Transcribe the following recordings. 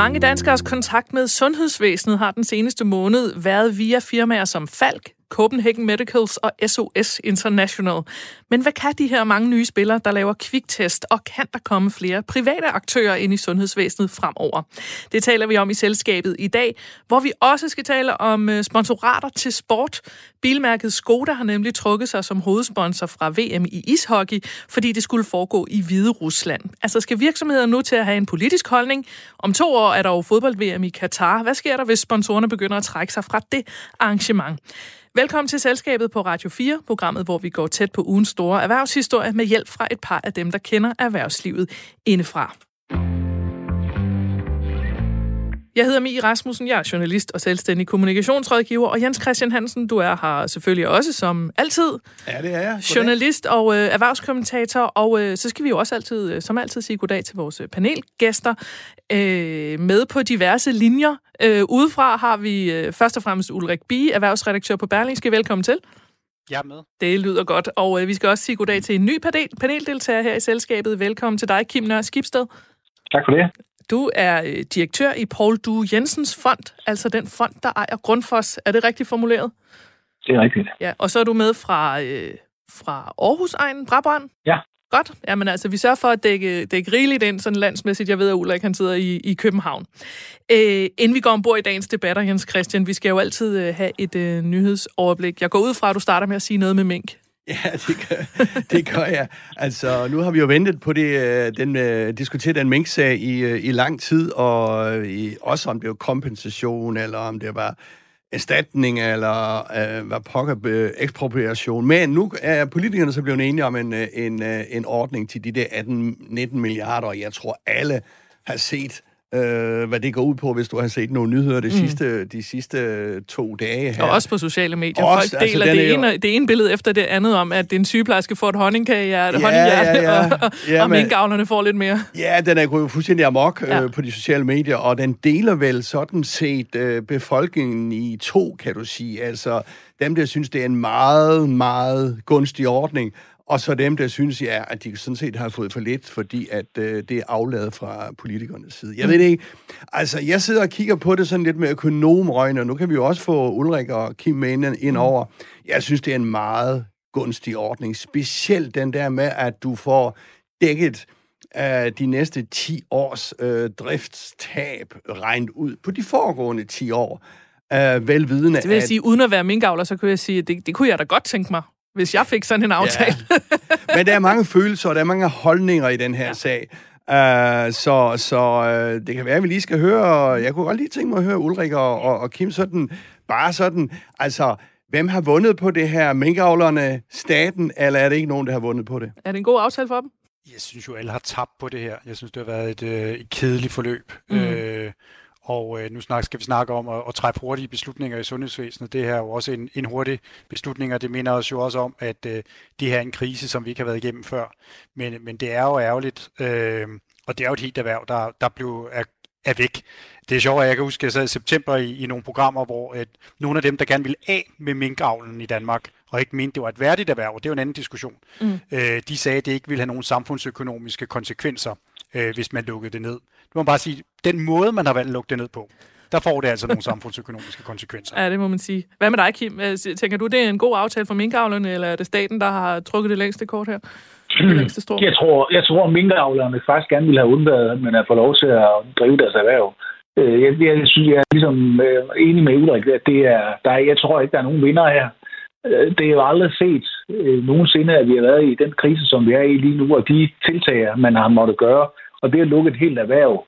Mange danskers kontakt med sundhedsvæsenet har den seneste måned været via firmaer som Falk, Copenhagen Medicals og SOS International. Men hvad kan de her mange nye spillere, der laver kviktest, og kan der komme flere private aktører ind i sundhedsvæsenet fremover? Det taler vi om i selskabet i dag, hvor vi også skal tale om øh, sponsorater til sport. Bilmærket Skoda har nemlig trukket sig som hovedsponsor fra VM i ishockey, fordi det skulle foregå i Hvide Rusland. Altså skal virksomheder nu til at have en politisk holdning? Om to år er der jo fodbold-VM i Katar. Hvad sker der, hvis sponsorerne begynder at trække sig fra det arrangement? Velkommen til Selskabet på Radio 4, programmet, hvor vi går tæt på ugens store erhvervshistorie med hjælp fra et par af dem, der kender erhvervslivet indefra. Jeg hedder Mie Rasmussen, jeg er journalist og selvstændig kommunikationsrådgiver, og Jens Christian Hansen, du er her selvfølgelig også som altid. Ja, det er jeg. Goddag. Journalist og øh, erhvervskommentator, og øh, så skal vi jo også altid, øh, som altid sige goddag til vores panelgæster. Øh, med på diverse linjer. Øh, udefra har vi øh, først og fremmest Ulrik Bie, erhvervsredaktør på Berlingske. Velkommen til. Jeg er med. Det lyder godt, og øh, vi skal også sige goddag til en ny panel, paneldeltager her i selskabet. Velkommen til dig, Kim Nør Skibsted. Tak for det. Du er øh, direktør i Paul Du Jensens Fond, altså den fond, der ejer Grundfos. Er det rigtigt formuleret? Det er rigtigt. Ja, og så er du med fra, øh, fra Aarhus egen Brabrand? Ja. Godt. Jamen altså, vi sørger for at dække, dække rigeligt ind sådan landsmæssigt. Jeg ved, at Ulrik han sidder i, i København. Øh, inden vi går ombord i dagens debatter, Jens Christian, vi skal jo altid øh, have et øh, nyhedsoverblik. Jeg går ud fra, at du starter med at sige noget med mink. Ja, det gør, det gør jeg. Altså, nu har vi jo ventet på det, øh, den, øh, uh, diskuteret den minksag i, øh, i lang tid, og i, også om det var kompensation, eller om det var erstatning, eller øh, hvad pokker øh, ekspropriation. Men nu er politikerne så blevet enige om en, en, en ordning til de der 18-19 milliarder, og jeg tror alle har set øh, hvad det går ud på, hvis du har set nogle nyheder de, mm. sidste, de sidste to dage her. Og også på sociale medier. Også, Folk deler altså, det, ene, jo... det ene billede efter det andet om, at det en sygeplejerske får et honningkagehjerte, ja, honninghjerte, ja, ja. og, og, ja, og minkavlerne får lidt mere. Ja, den er gået fuldstændig amok ja. øh, på de sociale medier, og den deler vel sådan set øh, befolkningen i to, kan du sige. Altså dem, der synes, det er en meget, meget gunstig ordning, og så dem, der synes, ja, at de sådan set har fået for lidt, fordi at øh, det er afladet fra politikernes side. Jeg ved det ikke. Altså, jeg sidder og kigger på det sådan lidt med økonomrøgne, og nu kan vi jo også få Ulrik og Kim med ind, mm. over. Jeg synes, det er en meget gunstig ordning. Specielt den der med, at du får dækket af de næste 10 års øh, driftstab regnet ud på de foregående 10 år. Øh, velvidende, det vil jeg at... sige, uden at være minkavler, så kunne jeg sige, at det, det kunne jeg da godt tænke mig hvis jeg fik sådan en aftale. Ja. Men der er mange følelser, og der er mange holdninger i den her ja. sag. Uh, så så uh, det kan være, at vi lige skal høre, jeg kunne godt lige tænke mig at høre Ulrik og, og, og Kim sådan, bare sådan, altså, hvem har vundet på det her? Minkavlerne, staten, eller er det ikke nogen, der har vundet på det? Er det en god aftale for dem? Jeg synes jo, alle har tabt på det her. Jeg synes, det har været et, øh, et kedeligt forløb. Mm. Øh, og øh, nu snak, skal vi snakke om at, at træffe hurtige beslutninger i sundhedsvæsenet. Det her er jo også en, en hurtig beslutning, og det minder os jo også om, at øh, det her er en krise, som vi ikke har været igennem før. Men, men det er jo ærgerligt, øh, og det er jo et helt erhverv, der, der blev, er, er væk. Det er sjovt, at jeg kan huske, at jeg sad i september i, i nogle programmer, hvor at nogle af dem, der gerne ville af med minkavlen i Danmark, og ikke mente, det var et værdigt erhverv, det er jo en anden diskussion, mm. øh, de sagde, at det ikke ville have nogen samfundsøkonomiske konsekvenser, øh, hvis man lukkede det ned. Det må bare sige, den måde, man har valgt at lukke det ned på, der får det altså nogle samfundsøkonomiske konsekvenser. Ja, det må man sige. Hvad med dig, Kim? Tænker du, det er en god aftale for minkavlerne, eller er det staten, der har trukket det længste kort her? Jeg tror, jeg tror at minkavlerne faktisk gerne ville have undværet, men at få lov til at drive deres erhverv. Øh, jeg, jeg, synes, jeg er ligesom øh, enig med Ulrik, at det er, der er, jeg tror ikke, der er nogen vinder her. Øh, det er jo aldrig set nogensinde, at vi har været i den krise, som vi er i lige nu, og de tiltag, man har måttet gøre, og det at lukke et helt erhverv,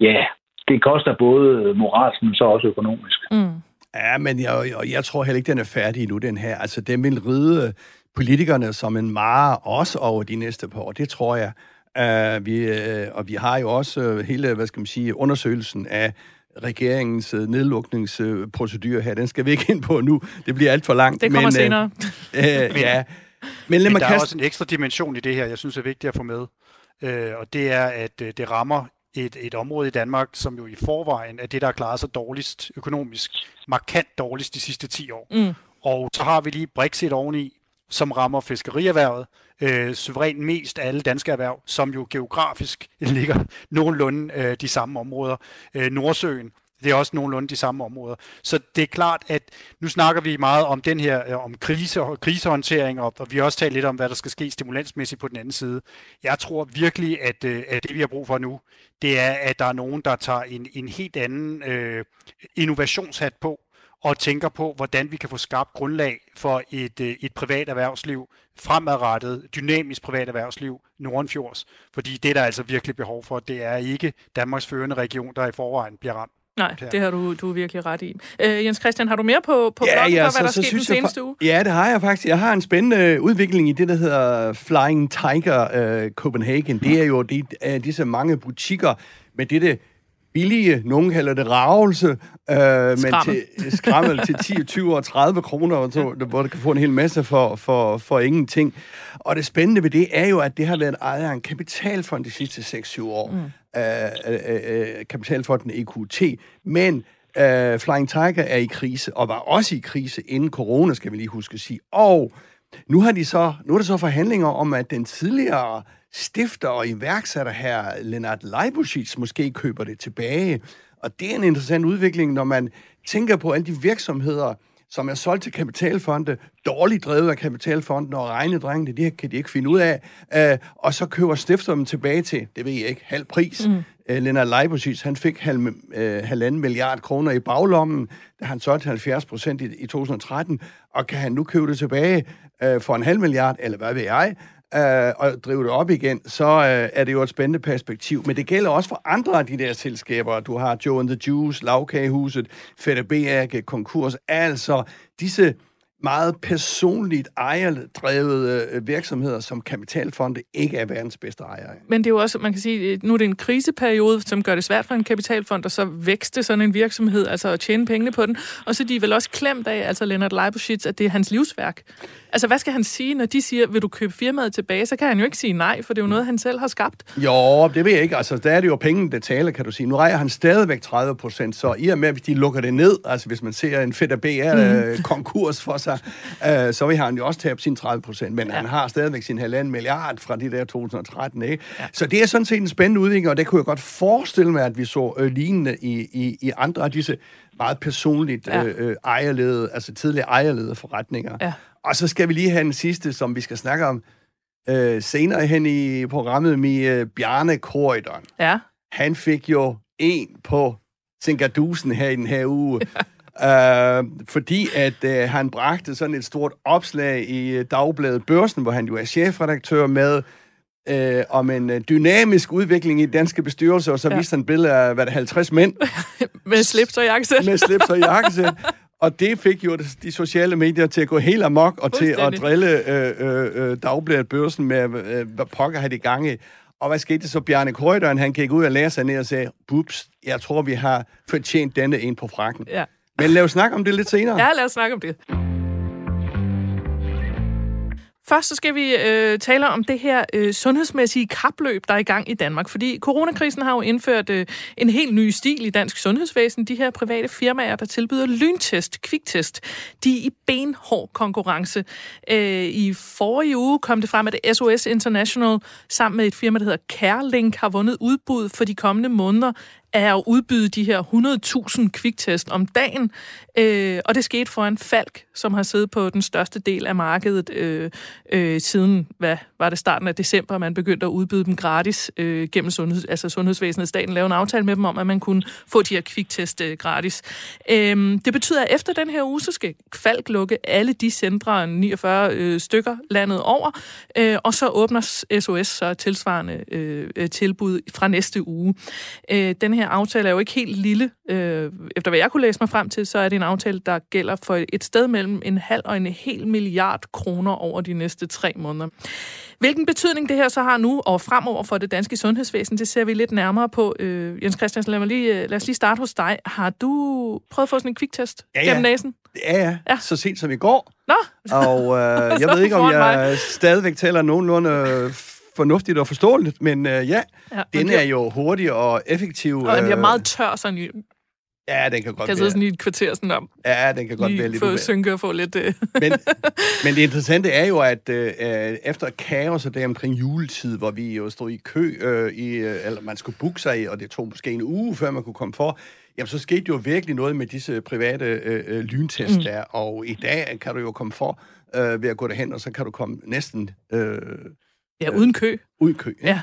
ja, det koster både moralsk, men så også økonomisk. Mm. Ja, men jeg, jeg, jeg tror heller ikke, den er færdig nu, den her. Altså, den vil ride politikerne som en mare også over de næste par år. Det tror jeg. Uh, vi, uh, og vi har jo også uh, hele, hvad skal man sige, undersøgelsen af regeringens uh, nedlukningsprocedur her. Den skal vi ikke ind på nu. Det bliver alt for langt. Det kommer men, senere. Uh, ja. Men, men der kaste... er også en ekstra dimension i det her, jeg synes er vigtigt at få med. Uh, og det er, at uh, det rammer et, et område i Danmark, som jo i forvejen er det, der har klaret sig dårligst økonomisk, markant dårligst de sidste 10 år. Mm. Og så har vi lige Brexit oveni, som rammer fiskerierhvervet, øh, suverænt mest af alle danske erhverv, som jo geografisk ligger nogenlunde øh, de samme områder. Øh, Nordsøen, det er også nogenlunde de samme områder. Så det er klart, at nu snakker vi meget om den her øh, om krise og krisehåndtering, og, og vi har også talt lidt om, hvad der skal ske stimulansmæssigt på den anden side. Jeg tror virkelig, at, øh, at det vi har brug for nu, det er, at der er nogen, der tager en, en helt anden øh, innovationshat på, og tænker på, hvordan vi kan få skabt grundlag for et, øh, et privat erhvervsliv, fremadrettet, dynamisk privat erhvervsliv, Nordenfjords. Fordi det, der er altså virkelig behov for, det er ikke Danmarks førende region, der i forvejen bliver ramt. Nej, det har du, du er virkelig ret i. Øh, Jens Christian, har du mere på, på ja, bloggen ja, for, hvad så, der skete den seneste fa- uge? Ja, det har jeg faktisk. Jeg har en spændende udvikling i det, der hedder Flying Tiger uh, Copenhagen. Det er jo de, uh, disse mange butikker med dette billige, nogen kalder det ravelse, øh, men til skrammel til 10, 20 og 30 kroner, så, hvor du kan få en hel masse for, for, for ingenting. Og det spændende ved det er jo, at det har været ejet af en kapitalfond de sidste 6-7 år. Mm. Øh, øh, øh, kapitalfonden EQT. Men øh, Flying Tiger er i krise, og var også i krise inden corona, skal vi lige huske at sige. Og nu har de så, nu er der så forhandlinger om, at den tidligere stifter og iværksætter her, Lennart Leibuschitz, måske køber det tilbage. Og det er en interessant udvikling, når man tænker på alle de virksomheder, som er solgt til kapitalfonde, dårligt drevet af kapitalfonden og regnedrengene, det kan de ikke finde ud af, øh, og så køber stifter dem tilbage til, det ved jeg ikke, halv pris. Mm. Øh, Lennart Leibuschitz, han fik halv, øh, halvanden milliard kroner i baglommen, da han solgte 70 procent i, i 2013, og kan han nu købe det tilbage øh, for en halv milliard, eller hvad ved jeg, øh, og drive det op igen, så øh, er det jo et spændende perspektiv. Men det gælder også for andre af de der selskaber. Du har Joe and the Juice, Lavkagehuset, Fætter B konkurs. Altså disse meget personligt ejerdrevede øh, virksomheder, som kapitalfonde ikke er verdens bedste ejere. Men det er jo også, man kan sige, øh, nu er det en kriseperiode, som gør det svært for en kapitalfond at så vækste sådan en virksomhed, altså at tjene pengene på den. Og så er de vel også klemt af, altså Leonard Leibovitz, at det er hans livsværk. Altså, hvad skal han sige, når de siger, vil du købe firmaet tilbage? Så kan han jo ikke sige nej, for det er jo noget, han selv har skabt. Jo, det ved jeg ikke. Altså, der er det jo penge, der taler, kan du sige. Nu rejer han stadigvæk 30 procent, så i og med, hvis de lukker det ned, altså hvis man ser en fedt BR mm. konkurs for sig, øh, så vil han jo også tabe sin 30 procent, men ja. han har stadigvæk sin halvanden milliard fra de der 2013, ikke? Ja. Så det er sådan set en spændende udvikling, og det kunne jeg godt forestille mig, at vi så øh, lignende i, i, i andre af disse meget personligt ja. øh, øh ejerledede, altså tidligere ejerledede forretninger. Ja. Og så skal vi lige have en sidste, som vi skal snakke om øh, senere hen i programmet med øh, Bjarne Korydon. Ja. Han fik jo en på Singadusen her i den her uge. Øh, fordi at øh, han bragte sådan et stort opslag i øh, Dagbladet Børsen, hvor han jo er chefredaktør med, øh, om en øh, dynamisk udvikling i danske bestyrelser, og så ja. viste han et billede af, hvad det 50 mænd. med slips og jakkesæt. med slips og jakkesæt. Og det fik jo de sociale medier til at gå helt amok og til at drille øh, øh, øh, Dagbladet Børsen med, øh, hvad pokker har de gange. Og hvad skete så? Bjarne Krøjderen, han gik ud og lærte sig ned og sagde, bups, jeg tror, vi har fortjent denne ind på frakken. Ja. Men lad os snakke om det lidt senere. Ja, lad os snakke om det. Først så skal vi øh, tale om det her øh, sundhedsmæssige kapløb, der er i gang i Danmark. Fordi coronakrisen har jo indført øh, en helt ny stil i dansk sundhedsvæsen. De her private firmaer, der tilbyder lyntest, kviktest, de er i benhård konkurrence. Øh, I forrige uge kom det frem, at SOS International sammen med et firma, der hedder CareLink, har vundet udbud for de kommende måneder er at udbyde de her 100.000 kviktest om dagen, øh, og det skete for en Falk, som har siddet på den største del af markedet øh, øh, siden, hvad var det, starten af december, man begyndte at udbyde dem gratis øh, gennem sundheds, altså sundhedsvæsenet. Staten lavede en aftale med dem om, at man kunne få de her kviktest øh, gratis. Øh, det betyder, at efter den her uge, så skal Falk lukke alle de centre, 49 øh, stykker landet over, øh, og så åbner SOS så tilsvarende øh, øh, tilbud fra næste uge. Øh, den her her aftale er jo ikke helt lille. Øh, efter hvad jeg kunne læse mig frem til, så er det en aftale, der gælder for et sted mellem en halv og en hel milliard kroner over de næste tre måneder. Hvilken betydning det her så har nu og fremover for det danske sundhedsvæsen, det ser vi lidt nærmere på. Øh, Jens Christian, lad, lige, lad os lige starte hos dig. Har du prøvet at få sådan en kviktest ja, ja. gennem næsen? Ja, ja, ja. Så sent som i går. Nå. Og øh, jeg ved ikke, om jeg stadigvæk taler nogenlunde fornuftigt og forståeligt, men øh, ja, ja den er jo hurtig og effektiv. Og den bliver øh, meget tør, sådan Ja, den kan godt kan. Kan sådan i et kvarter sådan om. Ja, den kan godt være lidt få synke og få lidt... Uh... men, men det interessante er jo, at uh, efter kaos og det omkring juletid, hvor vi jo stod i kø, uh, i, uh, eller man skulle booke sig, og det tog måske en uge, før man kunne komme for, jamen så skete jo virkelig noget med disse private uh, lyntest mm. der, og i dag kan du jo komme for uh, ved at gå derhen, og så kan du komme næsten... Uh, Ja, uden kø. Uden kø, ja. ja.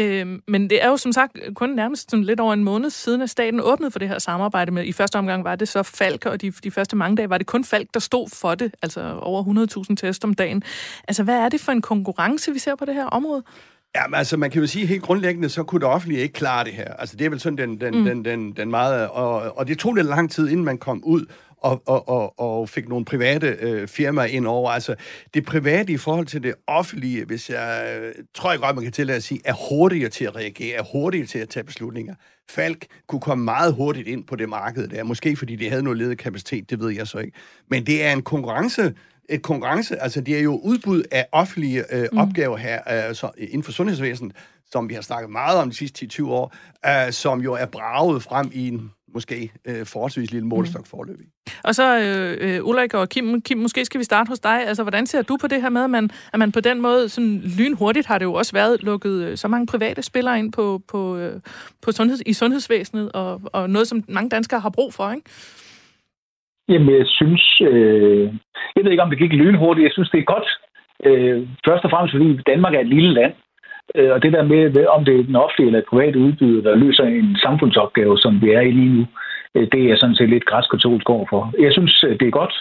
Øh, men det er jo som sagt kun nærmest sådan lidt over en måned siden, at staten åbnede for det her samarbejde med. I første omgang var det så Falk, og de, de første mange dage var det kun Falk, der stod for det, altså over 100.000 test om dagen. Altså, hvad er det for en konkurrence, vi ser på det her område? Ja, altså, man kan jo sige helt grundlæggende, så kunne det offentlige ikke klare det her. Altså, det er vel sådan den, den, mm. den, den, den meget... Og, og det tog lidt lang tid, inden man kom ud og, og, og, og fik nogle private øh, firmaer ind over. Altså, det private i forhold til det offentlige, hvis jeg øh, tror jeg godt, man kan tillade at sige, er hurtigere til at reagere, er hurtigere til at tage beslutninger. Falk kunne komme meget hurtigt ind på det marked der, måske fordi de havde noget ledig kapacitet, det ved jeg så ikke. Men det er en konkurrence, et konkurrence, altså det er jo udbud af offentlige øh, mm. opgaver her øh, så, inden for sundhedsvæsenet, som vi har snakket meget om de sidste 10-20 år, øh, som jo er braget frem i en måske øh, forholdsvis lille målstok forløbig. Og så øh, øh, Ulrik og Kim, Kim, måske skal vi starte hos dig. Altså, hvordan ser du på det her med, at man, at man på den måde, sådan lynhurtigt har det jo også været lukket øh, så mange private spillere ind på, på, øh, på sundheds, i sundhedsvæsenet, og, og noget, som mange danskere har brug for, ikke? Jamen, jeg synes... Øh, jeg ved ikke, om det gik lynhurtigt. Jeg synes, det er godt. Øh, først og fremmest, fordi Danmark er et lille land. Øh, og det der med, om det er den offentlige eller private udbyder, der løser en samfundsopgave, som vi er i lige nu, øh, det er sådan set lidt græskatolsk over for. Jeg synes, øh, det er godt,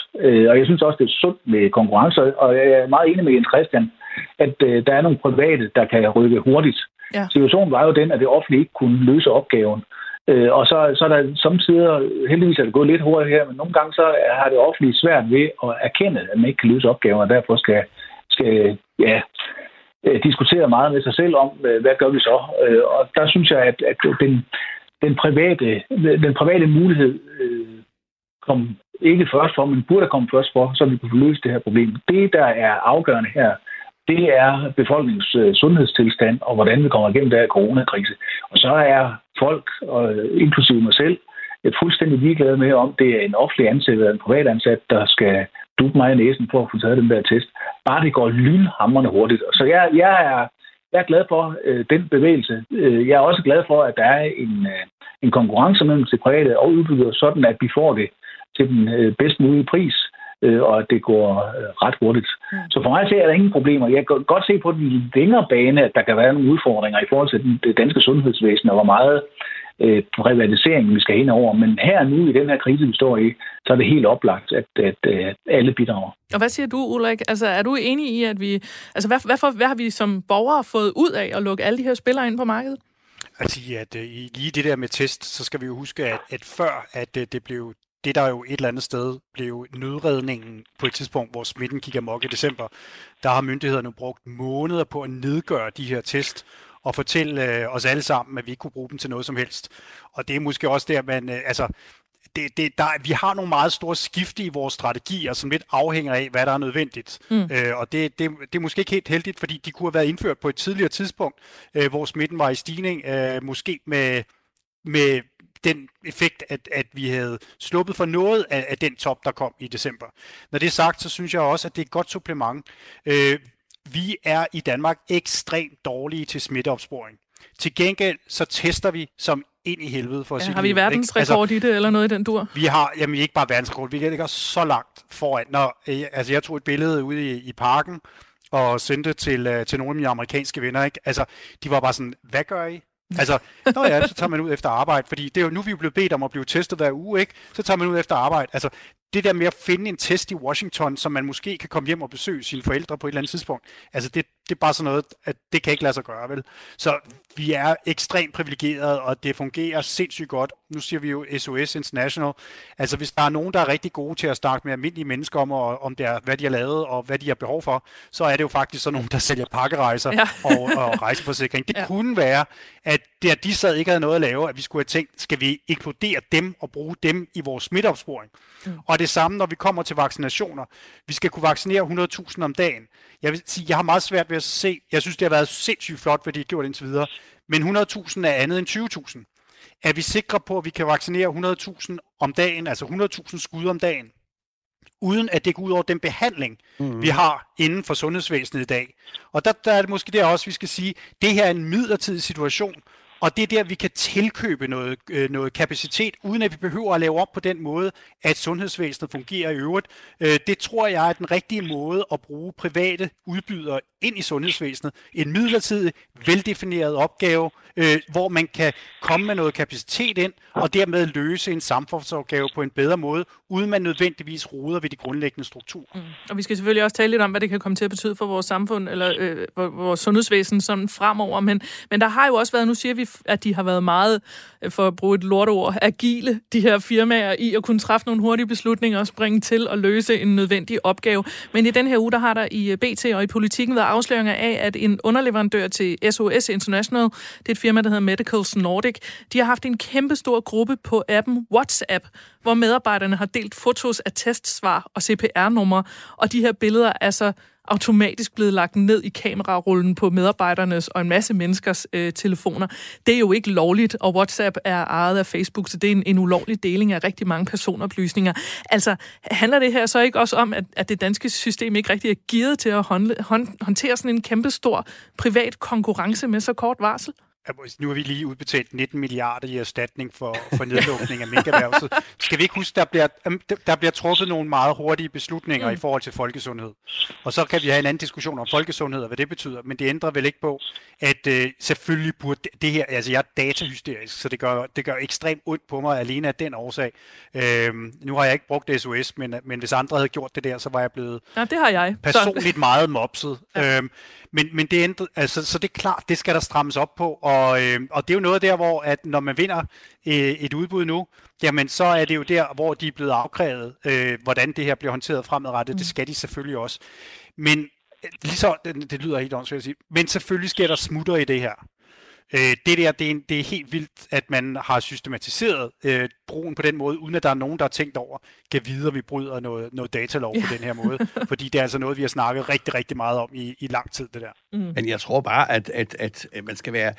og jeg synes også, det er sundt med konkurrence, og jeg er meget enig med Jens Christian, at der er nogle private, der kan rykke hurtigt. Ja. Situationen var jo den, at det offentlige ikke kunne løse opgaven. Og så, så er der samtidig, heldigvis er det gået lidt hurtigt her, men nogle gange så har det offentlige svært ved at erkende, at man ikke kan løse opgaven, og derfor skal, skal ja, øh, diskuterer meget med sig selv om, øh, hvad gør vi så? Øh, og der synes jeg, at, at den, den, private, den private mulighed øh, kom ikke først for, men burde komme først for, så vi kunne løse det her problem. Det, der er afgørende her, det er befolkningens øh, sundhedstilstand, og hvordan vi kommer igennem den her coronakrise. Og så er folk, og, inklusive mig selv, fuldstændig ligeglade med, om det er en offentlig ansat eller en privat ansat, der skal dukke mig i næsen for at få taget den der test. Bare det går lynhammerne hurtigt. Så jeg, jeg, er, jeg er glad for øh, den bevægelse. Øh, jeg er også glad for, at der er en, øh, en konkurrence mellem til private og udbyggere, sådan at vi får det til den øh, bedst mulige pris, øh, og at det går øh, ret hurtigt. Mm. Så for mig ser der ingen problemer. Jeg kan godt se på den længere bane, at der kan være nogle udfordringer i forhold til det danske sundhedsvæsen, og hvor meget øh, privatisering, vi skal ind over. Men her nu, i den her krise, vi står i, så er det helt oplagt, at, at, at alle bidrager. Og hvad siger du, Ulrik? Altså, er du enig i, at vi... Altså, hvad, hvad, for, hvad har vi som borgere fået ud af at lukke alle de her spillere ind på markedet? At sige, at uh, lige det der med test, så skal vi jo huske, at, at før at uh, det blev det der jo et eller andet sted blev nødredningen på et tidspunkt, hvor smitten kigger mok i december, der har myndighederne brugt måneder på at nedgøre de her test, og fortælle øh, os alle sammen, at vi ikke kunne bruge dem til noget som helst. Og det er måske også der, man, øh, altså, det, det, der, vi har nogle meget store skifte i vores strategier, som lidt afhænger af, hvad der er nødvendigt. Mm. Øh, og det, det, det er måske ikke helt heldigt, fordi de kunne have været indført på et tidligere tidspunkt, øh, hvor smitten var i stigning, øh, måske med, med den effekt, at, at vi havde sluppet for noget af, af den top, der kom i december. Når det er sagt, så synes jeg også, at det er et godt supplement. Øh, vi er i Danmark ekstremt dårlige til smitteopsporing. Til gengæld så tester vi som ind i helvede for at ja, sige Har vi verdensrekord altså, i det, eller noget i den dur? Vi har, jamen ikke bare verdensrekord, vi ligger så langt foran. Når, øh, altså jeg tog et billede ude i, i parken, og sendte til, uh, til nogle af mine amerikanske venner. Ikke? Altså, de var bare sådan, hvad gør I? Altså, nå ja, så tager man ud efter arbejde, fordi det er jo nu, vi er blevet bedt om at blive testet hver uge, ikke? Så tager man ud efter arbejde. Altså, det der med at finde en test i Washington, som man måske kan komme hjem og besøge sine forældre på et eller andet tidspunkt, altså det, det er bare sådan noget, at det kan ikke lade sig gøre, vel? Så vi er ekstremt privilegerede, og det fungerer sindssygt godt. Nu siger vi jo SOS International. Altså hvis der er nogen, der er rigtig gode til at snakke med almindelige mennesker om, og, om det er, hvad de har lavet, og hvad de har behov for, så er det jo faktisk sådan nogen, der sælger pakkerejser ja. og, og rejseforsikring. Det ja. kunne være, at at de sad ikke havde noget at lave, at vi skulle have tænkt, skal vi inkludere dem og bruge dem i vores smitteopsporing? Mm. Og det samme, når vi kommer til vaccinationer. Vi skal kunne vaccinere 100.000 om dagen. Jeg vil sige, jeg har meget svært ved at se, jeg synes, det har været sindssygt flot, hvad de har gjort indtil videre, men 100.000 er andet end 20.000. Er vi sikre på, at vi kan vaccinere 100.000 om dagen, altså 100.000 skud om dagen, uden at det går ud over den behandling, mm. vi har inden for sundhedsvæsenet i dag. Og der, der er det måske der også, vi skal sige, det her er en midlertidig situation, og det er der, vi kan tilkøbe noget, øh, noget kapacitet, uden at vi behøver at lave op på den måde, at sundhedsvæsenet fungerer i øvrigt. Øh, det tror jeg er den rigtige måde at bruge private udbydere ind i sundhedsvæsenet. En midlertidig, veldefineret opgave, øh, hvor man kan komme med noget kapacitet ind, og dermed løse en samfundsopgave på en bedre måde, uden man nødvendigvis roder ved de grundlæggende strukturer. Mm. Og vi skal selvfølgelig også tale lidt om, hvad det kan komme til at betyde for vores samfund, eller øh, vores sundhedsvæsen sådan fremover, men, men der har jo også været, nu siger vi, at de har været meget, øh, for at bruge et lortord, agile, de her firmaer, i at kunne træffe nogle hurtige beslutninger og springe til og løse en nødvendig opgave. Men i den her uge, der har der i øh, BT og i politikken været afsløringer af, at en underleverandør til SOS International, det er et firma, der hedder Medicals Nordic, de har haft en kæmpe stor gruppe på appen WhatsApp, hvor medarbejderne har delt fotos af testsvar og CPR-numre, og de her billeder er så automatisk blevet lagt ned i kamerarullen på medarbejdernes og en masse menneskers øh, telefoner. Det er jo ikke lovligt, og WhatsApp er ejet af Facebook, så det er en, en ulovlig deling af rigtig mange personoplysninger. Altså, handler det her så ikke også om, at, at det danske system ikke rigtig er gearet til at håndtere sådan en kæmpe stor privat konkurrence med så kort varsel? Nu har vi lige udbetalt 19 milliarder i erstatning for, for nedlukning af minkerhvervet. Skal vi ikke huske, der bliver, der bliver truffet nogle meget hurtige beslutninger mm. i forhold til folkesundhed. Og så kan vi have en anden diskussion om folkesundhed og hvad det betyder, men det ændrer vel ikke på, at øh, selvfølgelig burde det her, altså jeg er datahysterisk, så det gør, det gør ekstremt ondt på mig alene af den årsag. Øhm, nu har jeg ikke brugt SOS, men, men hvis andre havde gjort det der, så var jeg blevet ja, det har jeg. personligt så... meget mopset. Ja. Øhm, men, men det ændrer, altså, så det er klart, det skal der strammes op på, og, øh, og det er jo noget der, hvor at når man vinder øh, et udbud nu, jamen så er det jo der, hvor de er blevet afkrævet, øh, hvordan det her bliver håndteret fremadrettet. Mm. Det skal de selvfølgelig også. Men øh, lige så, det, det lyder helt åndssvagt at sige, men selvfølgelig sker der smutter i det her. Øh, det der, det er, en, det er helt vildt, at man har systematiseret øh, brugen på den måde, uden at der er nogen, der har tænkt over, kan vide, at vi bryder noget, noget datalov ja. på den her måde. Fordi det er altså noget, vi har snakket rigtig, rigtig meget om i, i lang tid, det der. Mm. Men jeg tror bare, at, at, at, at man skal være...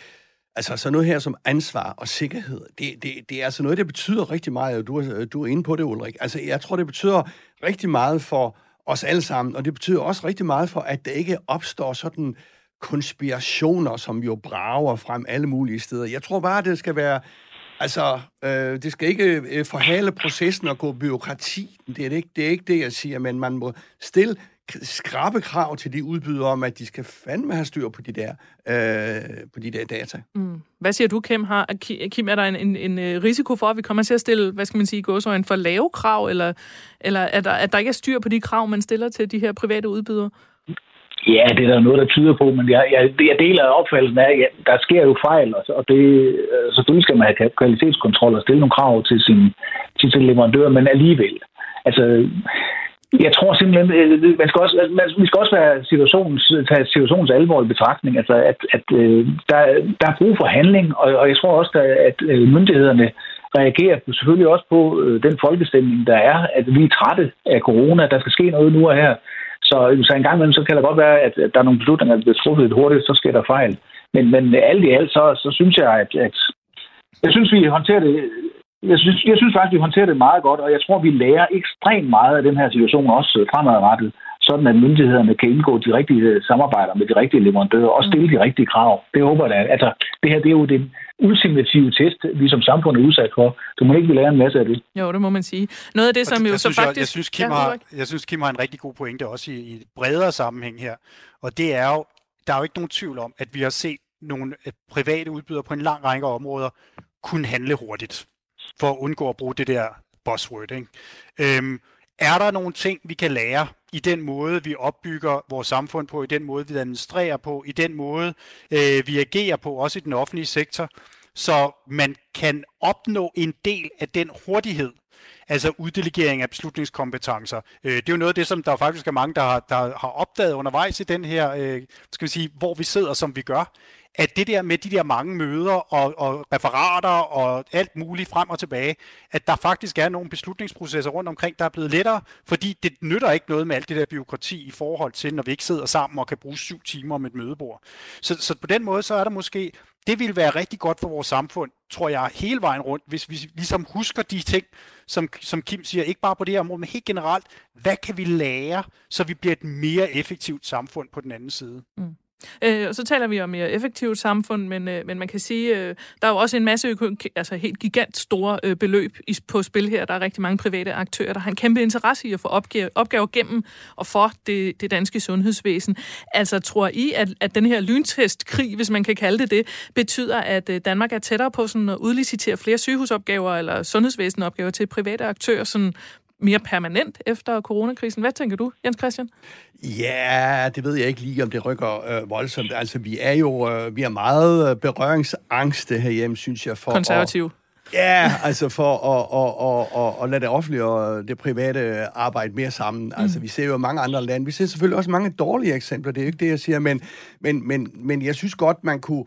Altså, så noget her som ansvar og sikkerhed, det, det, det er altså noget, der betyder rigtig meget, og du du er inde på det, Ulrik. Altså, jeg tror, det betyder rigtig meget for os alle sammen, og det betyder også rigtig meget for, at der ikke opstår sådan konspirationer, som jo brager frem alle mulige steder. Jeg tror bare, det skal være... Altså, øh, det skal ikke øh, forhale processen og gå byråkrati. Det er, det ikke, det er ikke det, jeg siger, men man må stille skrabe krav til de udbydere om, at de skal fandme have styr på de der, øh, på de der data. Mm. Hvad siger du, Kim? Har, Kim, er der en, en, en øh, risiko for, at vi kommer til at stille, hvad skal man sige, gåsøjne for lave krav, eller, eller at, der, at der ikke er styr på de krav, man stiller til de her private udbydere? Ja, det er der noget, der tyder på, men jeg, jeg, jeg deler opfattelsen af, at ja, der sker jo fejl, og det, øh, selvfølgelig skal man have kvalitetskontrol og stille nogle krav til sin, til sin leverandør, men alligevel. Altså, jeg tror simpelthen, øh, øh, man skal også, man, vi skal også være situationens, tage situationens alvor i betragtning. Altså, at, at øh, der, der er brug for handling, og, og jeg tror også, at myndighederne reagerer selvfølgelig også på den folkestemning, der er, at vi er trætte af corona, der skal ske noget nu og her. Så, så en gang imellem, så kan det godt være, at der er nogle beslutninger, der bliver truffet lidt hurtigt, så sker der fejl. Men, men alt i alt, så, så synes jeg, at, at jeg synes, vi håndterer det jeg synes, jeg synes faktisk, vi håndterer det meget godt, og jeg tror, vi lærer ekstremt meget af den her situation, også fremadrettet, sådan at myndighederne kan indgå de rigtige samarbejder med de rigtige leverandører og stille de rigtige krav. Det håber jeg. Altså, det her det er jo den ultimative test, vi som samfund er udsat for. Så må ikke vi lære en masse af det. Jo, det må man sige. Noget af det, som jo så synes, faktisk... Jeg, jeg, synes, Kim ja, har, jeg synes, Kim har en rigtig god pointe også i, i et bredere sammenhæng her. Og det er jo, der er jo ikke nogen tvivl om, at vi har set nogle øh, private udbydere på en lang række områder kunne handle hurtigt for at undgå at bruge det der buzzword. Ikke? Øhm, er der nogle ting, vi kan lære i den måde, vi opbygger vores samfund på, i den måde, vi administrerer på, i den måde, øh, vi agerer på, også i den offentlige sektor, så man kan opnå en del af den hurtighed, altså uddelegering af beslutningskompetencer. Øh, det er jo noget af det, som der faktisk er mange, der har, der har opdaget undervejs i den her, øh, skal vi sige, hvor vi sidder, som vi gør, at det der med de der mange møder og, og referater og alt muligt frem og tilbage, at der faktisk er nogle beslutningsprocesser rundt omkring, der er blevet lettere, fordi det nytter ikke noget med alt det der byråkrati i forhold til, når vi ikke sidder sammen og kan bruge syv timer om et mødebord. Så, så på den måde, så er der måske det ville være rigtig godt for vores samfund, tror jeg, hele vejen rundt, hvis vi ligesom husker de ting, som, som Kim siger, ikke bare på det her område, men helt generelt, hvad kan vi lære, så vi bliver et mere effektivt samfund på den anden side? Mm. Øh, og så taler vi om mere effektivt samfund, men, øh, men man kan sige, øh, der er jo også en masse altså helt gigant store øh, beløb i, på spil her. Der er rigtig mange private aktører, der har en kæmpe interesse i at få opgaver, opgaver gennem og for det, det danske sundhedsvæsen. Altså tror I, at, at den her lyntestkrig, hvis man kan kalde det det, betyder, at øh, Danmark er tættere på sådan at udlicitere flere sygehusopgaver eller sundhedsvæsenopgaver til private aktører, sådan mere permanent efter coronakrisen. Hvad tænker du, Jens Christian? Ja, det ved jeg ikke lige, om det rykker øh, voldsomt. Altså, vi er jo øh, vi er meget øh, berøringsangste herhjemme, synes jeg. For Konservativ. At, Ja, altså for at, at, at, at, at lade det offentlige og det private arbejde mere sammen. Mm. Altså, vi ser jo mange andre lande. Vi ser selvfølgelig også mange dårlige eksempler, det er jo ikke det, jeg siger, men, men, men, men jeg synes godt, man kunne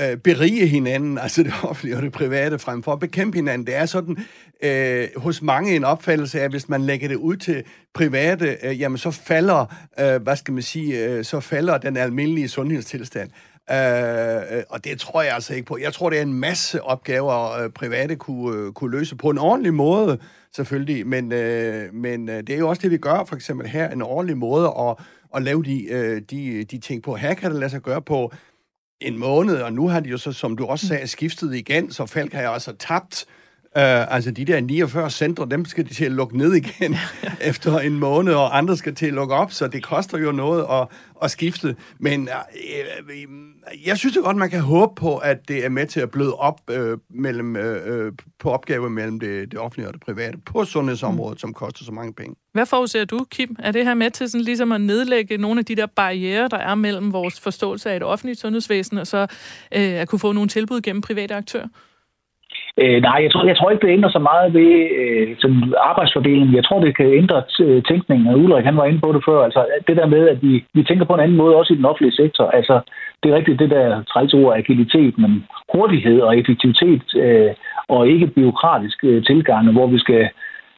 øh, berige hinanden, altså det offentlige og det private, frem for at bekæmpe hinanden. Det er sådan øh, hos mange en opfattelse af, at hvis man lægger det ud til private, øh, jamen så falder, øh, hvad skal man sige, øh, så falder den almindelige sundhedstilstand. Øh, øh, og det tror jeg altså ikke på. Jeg tror, det er en masse opgaver, øh, private kunne, øh, kunne løse på en ordentlig måde, selvfølgelig. Men, øh, men øh, det er jo også det, vi gør, for eksempel her, en ordentlig måde at, at lave de, øh, de, de ting på. Her kan det lade sig gøre på en måned, og nu har de jo så, som du også sagde, skiftet igen, så Falk har jo også tabt Uh, altså de der 49 centre, dem skal de til at lukke ned igen efter en måned, og andre skal til at lukke op, så det koster jo noget at, at skifte. Men uh, jeg synes jo godt, man kan håbe på, at det er med til at bløde op uh, mellem, uh, på opgaver mellem det, det offentlige og det private på sundhedsområdet, mm. som koster så mange penge. Hvad forudser du, Kim? Er det her med til sådan ligesom at nedlægge nogle af de der barriere, der er mellem vores forståelse af et offentligt sundhedsvæsen, og så uh, at kunne få nogle tilbud gennem private aktører? Øh, nej, jeg tror, jeg tror ikke, det ændrer så meget ved øh, sådan arbejdsfordelingen. Jeg tror, det kan ændre øh, tænkningen. Ulrik, han var inde på det før. Altså, det der med, at vi, vi tænker på en anden måde, også i den offentlige sektor. Altså, det er rigtigt, det der træls ord agilitet, men hurtighed og effektivitet øh, og ikke byråkratisk øh, tilgang, hvor vi skal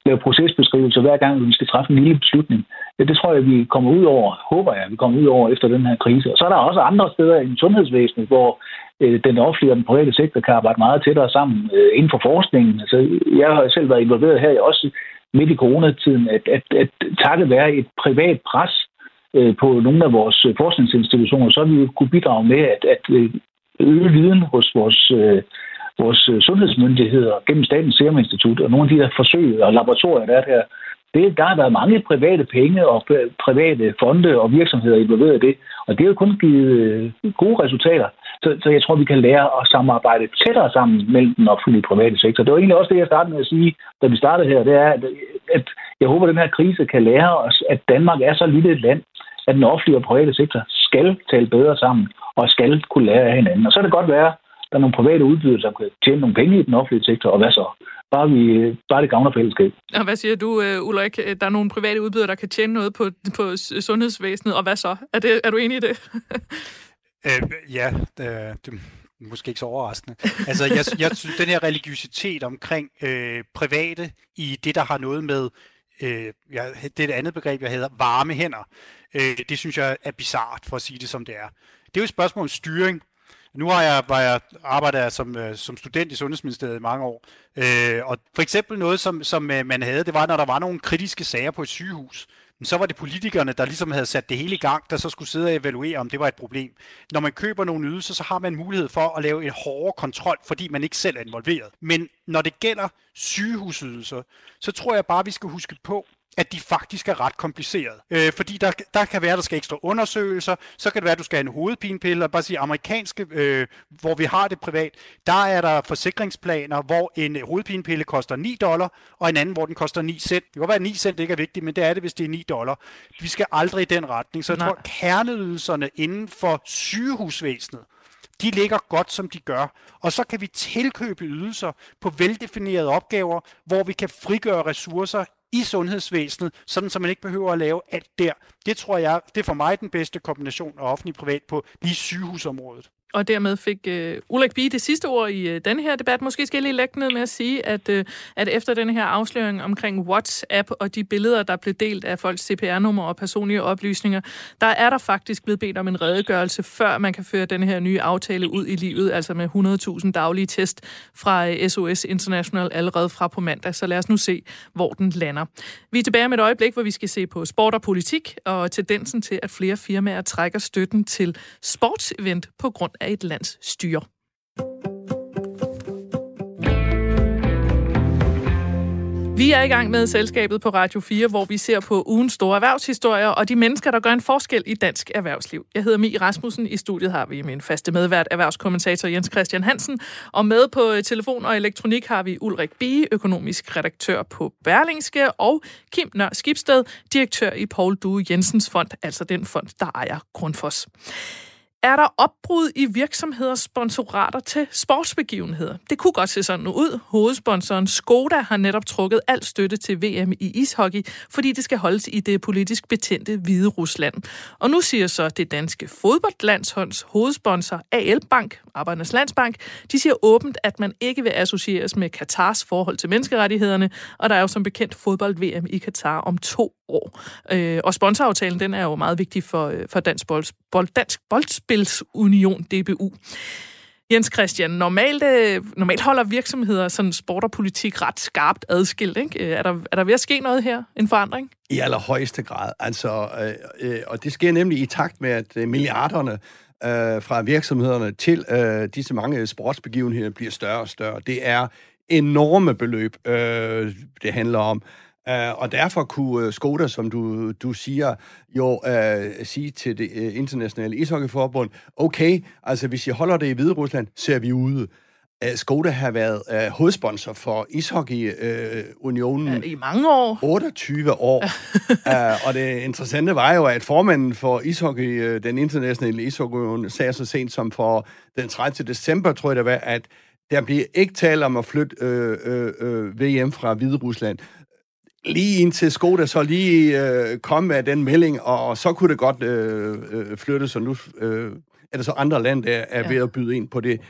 lave procesbeskrivelser hver gang, vi skal træffe en lille beslutning. Ja, det tror jeg, vi kommer ud over, håber jeg, vi kommer ud over efter den her krise. Og så er der også andre steder i sundhedsvæsenet, hvor øh, den offentlige og den private sektor kan arbejde meget tættere sammen øh, inden for forskningen. Altså, jeg har selv været involveret her, også midt i coronatiden, at, at, at takket være et privat pres øh, på nogle af vores øh, forskningsinstitutioner, så har vi jo kunne bidrage med at, at øh, øge viden hos vores, øh, vores øh, sundhedsmyndigheder gennem Statens Serum Institut og nogle af de der forsøg og laboratorier, der er der, det, der har været mange private penge og private fonde og virksomheder involveret i det, og det har jo kun givet øh, gode resultater. Så, så jeg tror, vi kan lære at samarbejde tættere sammen mellem den offentlige og private sektor. Det var egentlig også det, jeg startede med at sige, da vi startede her. Det er, at, at jeg håber, at den her krise kan lære os, at Danmark er så lille et land, at den offentlige og private sektor skal tale bedre sammen og skal kunne lære af hinanden. Og så kan det godt være, der er nogle private udbydere, som kan tjene nogle penge i den offentlige sektor, og hvad så? Bare, vi, bare det gavner fællesskab. Og hvad siger du, øh, Ulrik? Der er nogle private udbydere, der kan tjene noget på, på sundhedsvæsenet, og hvad så? Er, det, er du enig i det? Øh, ja, det, det måske ikke så overraskende. Altså, jeg, jeg synes, den her religiøsitet omkring øh, private i det, der har noget med, øh, ja, det er et andet begreb, jeg hedder, varme hænder. Øh, det synes jeg er bizart, for at sige det som det er. Det er jo et spørgsmål om styring. Nu har jeg, var jeg arbejdet jeg som, øh, som student i Sundhedsministeriet i mange år, øh, og for eksempel noget, som, som øh, man havde, det var, når der var nogle kritiske sager på et sygehus, men så var det politikerne, der ligesom havde sat det hele i gang, der så skulle sidde og evaluere, om det var et problem. Når man køber nogle ydelser, så har man mulighed for at lave en hårdere kontrol, fordi man ikke selv er involveret. Men når det gælder sygehusydelser, så tror jeg bare, vi skal huske på, at de faktisk er ret komplicerede. Øh, fordi der, der kan være, at der skal ekstra undersøgelser, så kan det være, at du skal have en hovedpinepille, og bare sige amerikanske, øh, hvor vi har det privat, der er der forsikringsplaner, hvor en hovedpinepille koster 9 dollar, og en anden, hvor den koster 9 cent. Det kan godt være, at 9 cent ikke er vigtigt, men det er det, hvis det er 9 dollar. Vi skal aldrig i den retning. Så jeg Nej. tror, kerneydelserne inden for sygehusvæsenet, de ligger godt, som de gør. Og så kan vi tilkøbe ydelser på veldefinerede opgaver, hvor vi kan frigøre ressourcer i sundhedsvæsenet, sådan så man ikke behøver at lave alt der. Det tror jeg, det er for mig den bedste kombination af offentlig privat på lige sygehusområdet. Og dermed fik øh, Ulrik Bie det sidste ord i øh, denne her debat. Måske skal jeg lige lægge ned med at sige, at, øh, at efter den her afsløring omkring WhatsApp og de billeder, der blev delt af folks CPR-nummer og personlige oplysninger, der er der faktisk blevet bedt om en redegørelse, før man kan føre den her nye aftale ud i livet, altså med 100.000 daglige test fra øh, SOS International allerede fra på mandag. Så lad os nu se, hvor den lander. Vi er tilbage med et øjeblik, hvor vi skal se på sport og politik og tendensen til, at flere firmaer trækker støtten til sportsevent på grund af af et lands styre. Vi er i gang med selskabet på Radio 4, hvor vi ser på ugens store erhvervshistorier og de mennesker, der gør en forskel i dansk erhvervsliv. Jeg hedder Mi Rasmussen. I studiet har vi min faste medvært, erhvervskommentator Jens Christian Hansen. Og med på øh, telefon og elektronik har vi Ulrik Bie, økonomisk redaktør på Berlingske, og Kim Nør Skibsted, direktør i Paul Due Jensens Fond, altså den fond, der ejer Grundfos er der opbrud i virksomheders sponsorater til sportsbegivenheder. Det kunne godt se sådan ud. Hovedsponsoren Skoda har netop trukket al støtte til VM i ishockey, fordi det skal holdes i det politisk betændte Hvide Rusland. Og nu siger så det danske fodboldlandsholds hovedsponsor AL Bank, Arbejdernes Landsbank, de siger åbent, at man ikke vil associeres med Katars forhold til menneskerettighederne, og der er jo som bekendt fodbold-VM i Katar om to år. Øh, og sponsoraftalen, den er jo meget vigtig for, øh, for Dansk, Bold, Bold, Dansk Boldspilsunion, DBU. Jens Christian, normalt, øh, normalt holder virksomheder sådan sport og politik ret skarpt adskilt. Ikke? Øh, er, der, er der ved at ske noget her? En forandring? I allerhøjeste grad. Altså, øh, øh, og det sker nemlig i takt med, at øh, milliarderne øh, fra virksomhederne til øh, disse mange sportsbegivenheder bliver større og større. Det er enorme beløb, øh, det handler om. Uh, og derfor kunne uh, Skoda, som du, du siger, jo uh, sige til det uh, internationale ishockeyforbund, okay, altså hvis I holder det i Hvide Rusland, så er vi ude. Uh, Skoda har været uh, hovedsponsor for Ishockey-unionen uh, i mange år. 28 år. uh, og det interessante var jo, at formanden for ishockey, uh, den internationale ishockey sagde så sent som for den 30. december, tror jeg det var, at der bliver ikke tale om at flytte øh, øh, øh, VM fra Hvide Rusland lige indtil Skoda så lige øh, kom med den melding, og så kunne det godt øh, øh, flytte, så nu øh, er der så andre lande, der er ja. ved at byde ind på det,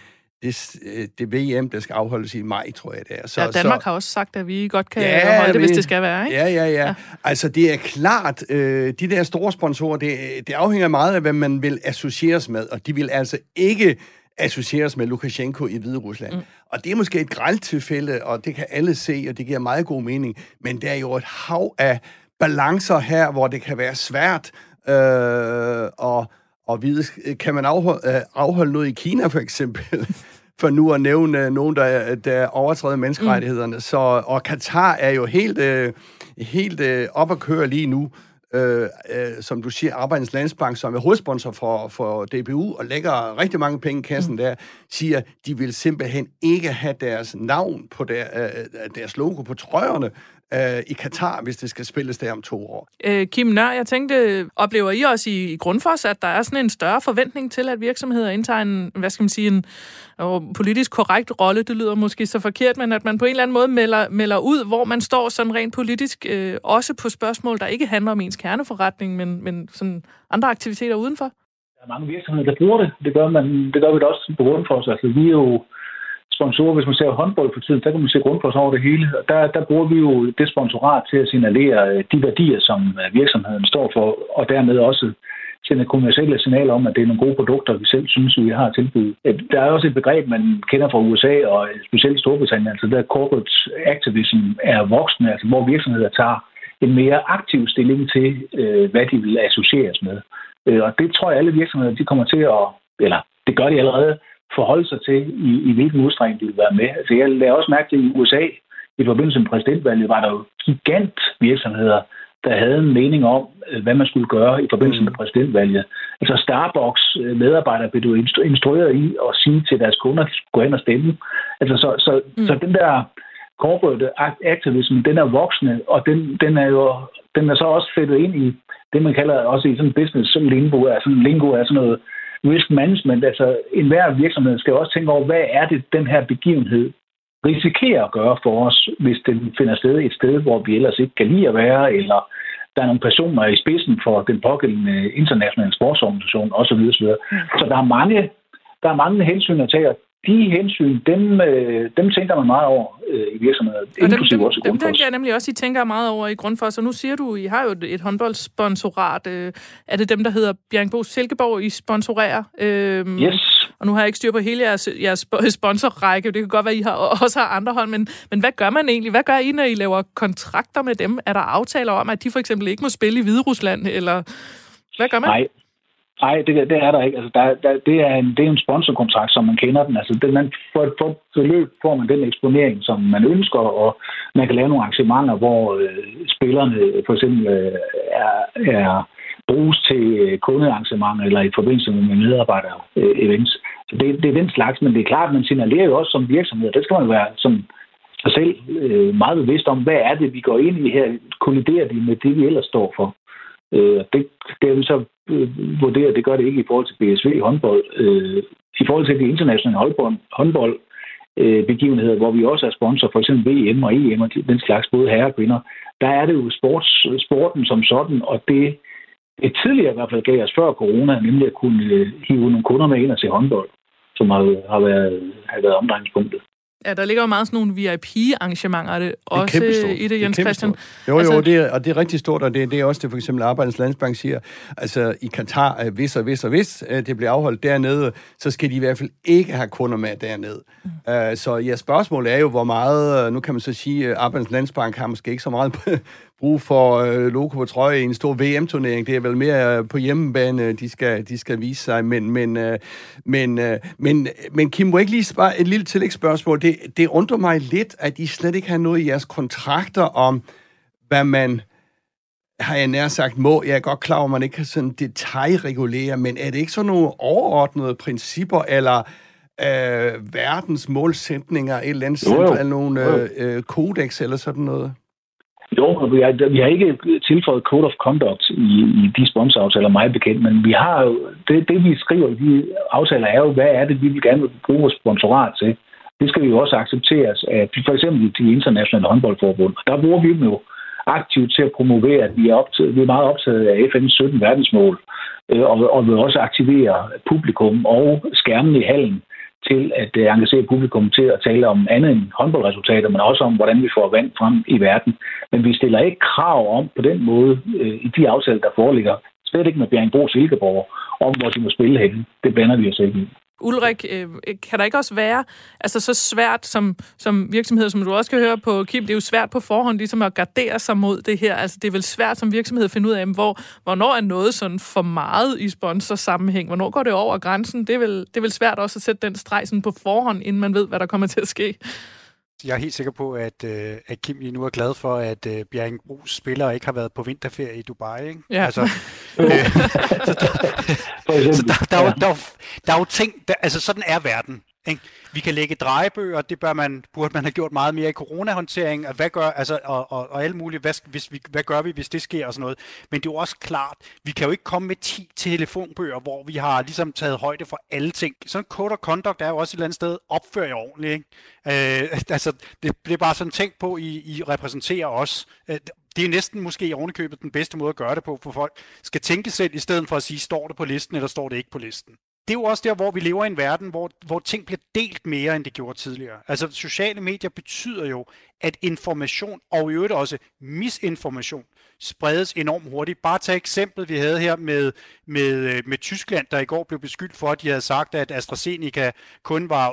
det, øh, det VM, der skal afholdes i maj, tror jeg, det er. Så, ja, Danmark så, har også sagt, at vi godt kan ja, holde det, hvis det skal være, ikke? Ja, ja, ja. ja. Altså, det er klart, øh, de der store sponsorer, det, det afhænger meget af, hvad man vil associeres med, og de vil altså ikke associeres med Lukashenko i Hvide Rusland. Mm. Og det er måske et grældt tilfælde, og det kan alle se, og det giver meget god mening. Men der er jo et hav af balancer her, hvor det kan være svært øh, og, og vide, kan man afholde, øh, afholde noget i Kina for eksempel? for nu at nævne nogen, der, der overtræder menneskerettighederne. Mm. Så, og Katar er jo helt, øh, helt øh, op at køre lige nu øh, øh, som du siger, Arbejdernes Landsbank, som er hovedsponsor for, for DBU og lægger rigtig mange penge i kassen mm. der, siger, de vil simpelthen ikke have deres navn på der, øh, deres logo på trøjerne, øh, i Katar, hvis det skal spilles der om to år. Øh, Kim Nør, jeg tænkte, oplever I også i, i Grundfos, at der er sådan en større forventning til, at virksomheder indtager en, hvad skal man sige, en og politisk korrekt rolle, det lyder måske så forkert, men at man på en eller anden måde melder, melder ud, hvor man står sådan rent politisk, øh, også på spørgsmål, der ikke handler om ens kerneforretning, men, men sådan andre aktiviteter udenfor? Der er mange virksomheder, der bruger det. Det gør, man, det gør vi da også på Grundfos. Altså, vi er jo sponsorer, hvis man ser håndbold for tiden, der kan man se grundfors over det hele. Og der, der bruger vi jo det sponsorat til at signalere øh, de værdier, som øh, virksomheden står for, og dermed også sende kommersielle signaler om, at det er nogle gode produkter, vi selv synes, vi har tilbudt. Der er også et begreb, man kender fra USA og specielt Storbritannien, altså der corporate activism er voksne, altså hvor virksomheder tager en mere aktiv stilling til, øh, hvad de vil associeres med. Og det tror jeg, alle virksomheder de kommer til at, eller det gør de allerede, forholde sig til, i, i hvilken udstrækning de vil være med. Altså, jeg lader også mærke til, at i USA, i forbindelse med præsidentvalget, var der jo gigant virksomheder, der havde en mening om, øh, hvad man skulle gøre i forbindelse med mm. præsidentvalget. Altså Starbucks øh, medarbejdere blev jo instrueret i at sige til deres kunder, at de skulle gå hen og stemme. Altså, så, så, mm. så den der corporate activism, den er voksende, og den, den er jo den er så også fættet ind i det, man kalder også i sådan business lingo, altså lingo er sådan noget risk management, altså enhver virksomhed skal også tænke over, hvad er det, den her begivenhed risikerer at gøre for os, hvis den finder sted et sted, hvor vi ellers ikke kan lide at være, eller der er nogle personer i spidsen for den pågældende internationale sportsorganisation osv. osv. Mm. Så der er mange der er mange hensyn at tage, de hensyn, dem, øh, dem tænker man meget over øh, i virksomheder, inklusive dem, også i Dem tænker jeg nemlig også, I tænker meget over i Grundfos, og nu siger du, I har jo et, et håndboldsponsorat. Øh, er det dem, der hedder Bjergbro Silkeborg, I sponsorerer? Øh, yes. Og nu har jeg ikke styr på hele jeres, jeres sponsorrække, det kan godt være, I har, også har andre hold, men, men hvad gør man egentlig? Hvad gør I, når I laver kontrakter med dem? Er der aftaler om, at de for eksempel ikke må spille i Hvide Rusland, eller hvad gør man? Nej, Nej, det, det er der ikke. Altså, der, der, det, er en, det er en sponsorkontrakt, som man kender den. Altså, det, man, for, et, for beløb får man den eksponering, som man ønsker, og man kan lave nogle arrangementer, hvor øh, spillerne for eksempel øh, er, er bruges til øh, kundearrangementer eller i forbindelse med medarbejder-events. Øh, Så det, det er den slags, men det er klart, at man signalerer jo også som virksomhed, det skal man være som sig selv øh, meget bevidst om, hvad er det, vi går ind i her? Kolliderer det med det, vi ellers står for? Øh, det skal vi så øh, vurdere, det gør det ikke i forhold til BSV håndbold. Øh, I forhold til de internationale håndbold, håndbold øh, begivenheder, hvor vi også er sponsor, for eksempel VM og EM og den slags, både herre og kvinder, der er det jo sports, sporten som sådan, og det, det tidligere i hvert fald gav os før corona, nemlig at kunne øh, hive nogle kunder med ind og se håndbold, som har, har, været, har været omdrejningspunktet. Ja, der ligger jo meget sådan nogle VIP-arrangementer er det, det er også i det, Jens det Christian. Jo, jo, altså, det er, og det er rigtig stort, og det, det er også det, for eksempel Arbejdernes Landsbank siger, altså i Katar, hvis og hvis og hvis det bliver afholdt dernede, så skal de i hvert fald ikke have kunder med dernede. Mm. Uh, så ja, spørgsmålet er jo, hvor meget, nu kan man så sige, Arbejdernes Landsbank har måske ikke så meget brug for øh, logo på trøje i en stor VM-turnering. Det er vel mere øh, på hjemmebane, de skal, de skal vise sig. Men, men, øh, men, øh, men, men Kim, må ikke lige spørge et lille tillægsspørgsmål? Det, det undrer mig lidt, at I slet ikke har noget i jeres kontrakter om, hvad man har jeg nær sagt må. Jeg er godt klar over, at man ikke kan sådan detaljregulere, men er det ikke sådan nogle overordnede principper, eller øh, verdens målsætninger, et eller andet, jo, jo. eller nogle øh, øh, kodex eller sådan noget? Jo, vi har, vi har ikke tilføjet Code of Conduct i, i de sponsoraftaler, mig bekendt, men vi har jo, det, det vi skriver i de aftaler er jo, hvad er det, vi vil gerne bruge vores sponsorat til. Det skal vi jo også acceptere af for eksempel de internationale håndboldforbund. Der bruger vi dem jo aktivt til at promovere, at vi er, optaget, vi er meget optaget af FN's 17 verdensmål, øh, og, og vil også aktivere publikum og skærmen i hallen til at øh, engagere publikum til at tale om andet end håndboldresultater, men også om, hvordan vi får vand frem i verden. Men vi stiller ikke krav om på den måde øh, i de aftaler, der foreligger, slet ikke med Bjergbro Silkeborg, om hvor de må spille henne. Det blander vi os ikke i. Ulrik, øh, kan der ikke også være altså så svært som, som virksomhed, som du også kan høre på Kim, det er jo svært på forhånd ligesom at gardere sig mod det her. Altså det er vel svært som virksomhed at finde ud af, hvor, hvornår er noget sådan for meget i sponsorsammenhæng? Hvornår går det over grænsen? Det er vel, det er vel svært også at sætte den streg sådan på forhånd, inden man ved, hvad der kommer til at ske. Jeg er helt sikker på, at, øh, at Kim lige nu er glad for, at øh, Bjerring Brugs spillere ikke har været på vinterferie i Dubai. Ikke? Ja. Altså, øh, så der, så der, der, der, der, der er jo ting, der, altså sådan er verden. Ikke? Vi kan lægge drejebøger, det bør man, burde man have gjort meget mere i coronahåndtering, og hvad gør, altså, og, og, og alt muligt, hvad, hvis vi, hvad gør vi, hvis det sker og sådan noget. Men det er jo også klart, vi kan jo ikke komme med 10 telefonbøger, hvor vi har ligesom taget højde for alle ting. Sådan en code of conduct er jo også et eller andet sted, opfør jer ordentligt. Ikke? Øh, altså, det bliver bare sådan tænkt på, I, I repræsenterer os. Øh, det er næsten måske ovenikøbet den bedste måde at gøre det på, for folk skal tænke selv, i stedet for at sige, står det på listen, eller står det ikke på listen det er jo også der, hvor vi lever i en verden, hvor, hvor ting bliver delt mere, end det gjorde tidligere. Altså, sociale medier betyder jo, at information, og i øvrigt også misinformation, spredes enormt hurtigt. Bare tag eksemplet, vi havde her med, med, øh, med Tyskland, der i går blev beskyldt for, at de havde sagt, at AstraZeneca kun var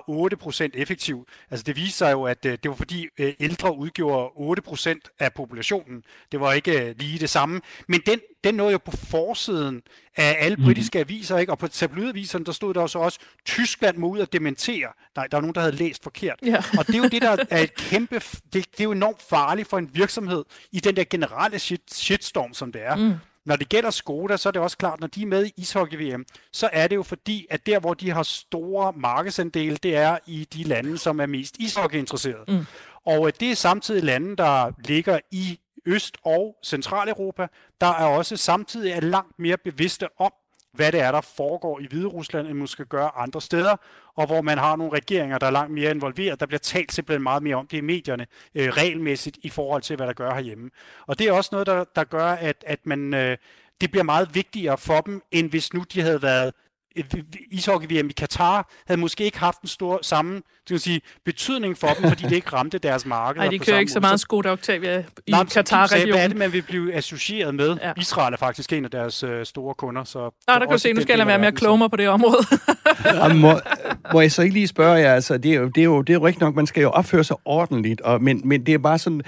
8% effektiv. Altså det viser jo, at øh, det var fordi øh, ældre udgjorde 8% af populationen. Det var ikke lige det samme. Men den, den nåede jo på forsiden af alle mhm. britiske aviser, ikke? og på tabloidaviserne, der stod der også også, Tyskland må ud og dementere. Nej, der var nogen, der havde læst forkert. Ja. og det er jo det, der er et kæmpe, det, det er jo enormt farligt for en virksomhed i den der generelle shit, shitstorm, som det er. Mm. Når det gælder Skoda, så er det også klart, når de er med i ishockey-VM, så er det jo fordi, at der, hvor de har store markedsandele, det er i de lande, som er mest ishockey-interesserede. Mm. Og øh, det er samtidig lande, der ligger i Øst- og Centraleuropa, der er også samtidig er langt mere bevidste om, hvad det er, der foregår i Hvide Rusland, end måske gøre andre steder, og hvor man har nogle regeringer, der er langt mere involveret. Der bliver talt simpelthen meget mere om det i medierne, øh, regelmæssigt i forhold til, hvad der gør herhjemme. Og det er også noget, der, der gør, at, at man, øh, det bliver meget vigtigere for dem, end hvis nu de havde været ishockey-VM i Katar havde måske ikke haft en stor samme skal sige, betydning for dem, fordi det ikke ramte deres marked. Nej, de kører ikke så meget Skoda Octavia i Katar-regionen. Hvad er det, man vil blive associeret med? Ja. Israel er faktisk en af deres øh, store kunder. Så Nå, der kan du se, nu skal jeg være mere kloge på det område. ja, må, må jeg så ikke lige spørge jer, altså, det er jo, det er jo, det er jo rigtigt nok, man skal jo opføre sig ordentligt, og, men, men det er bare sådan,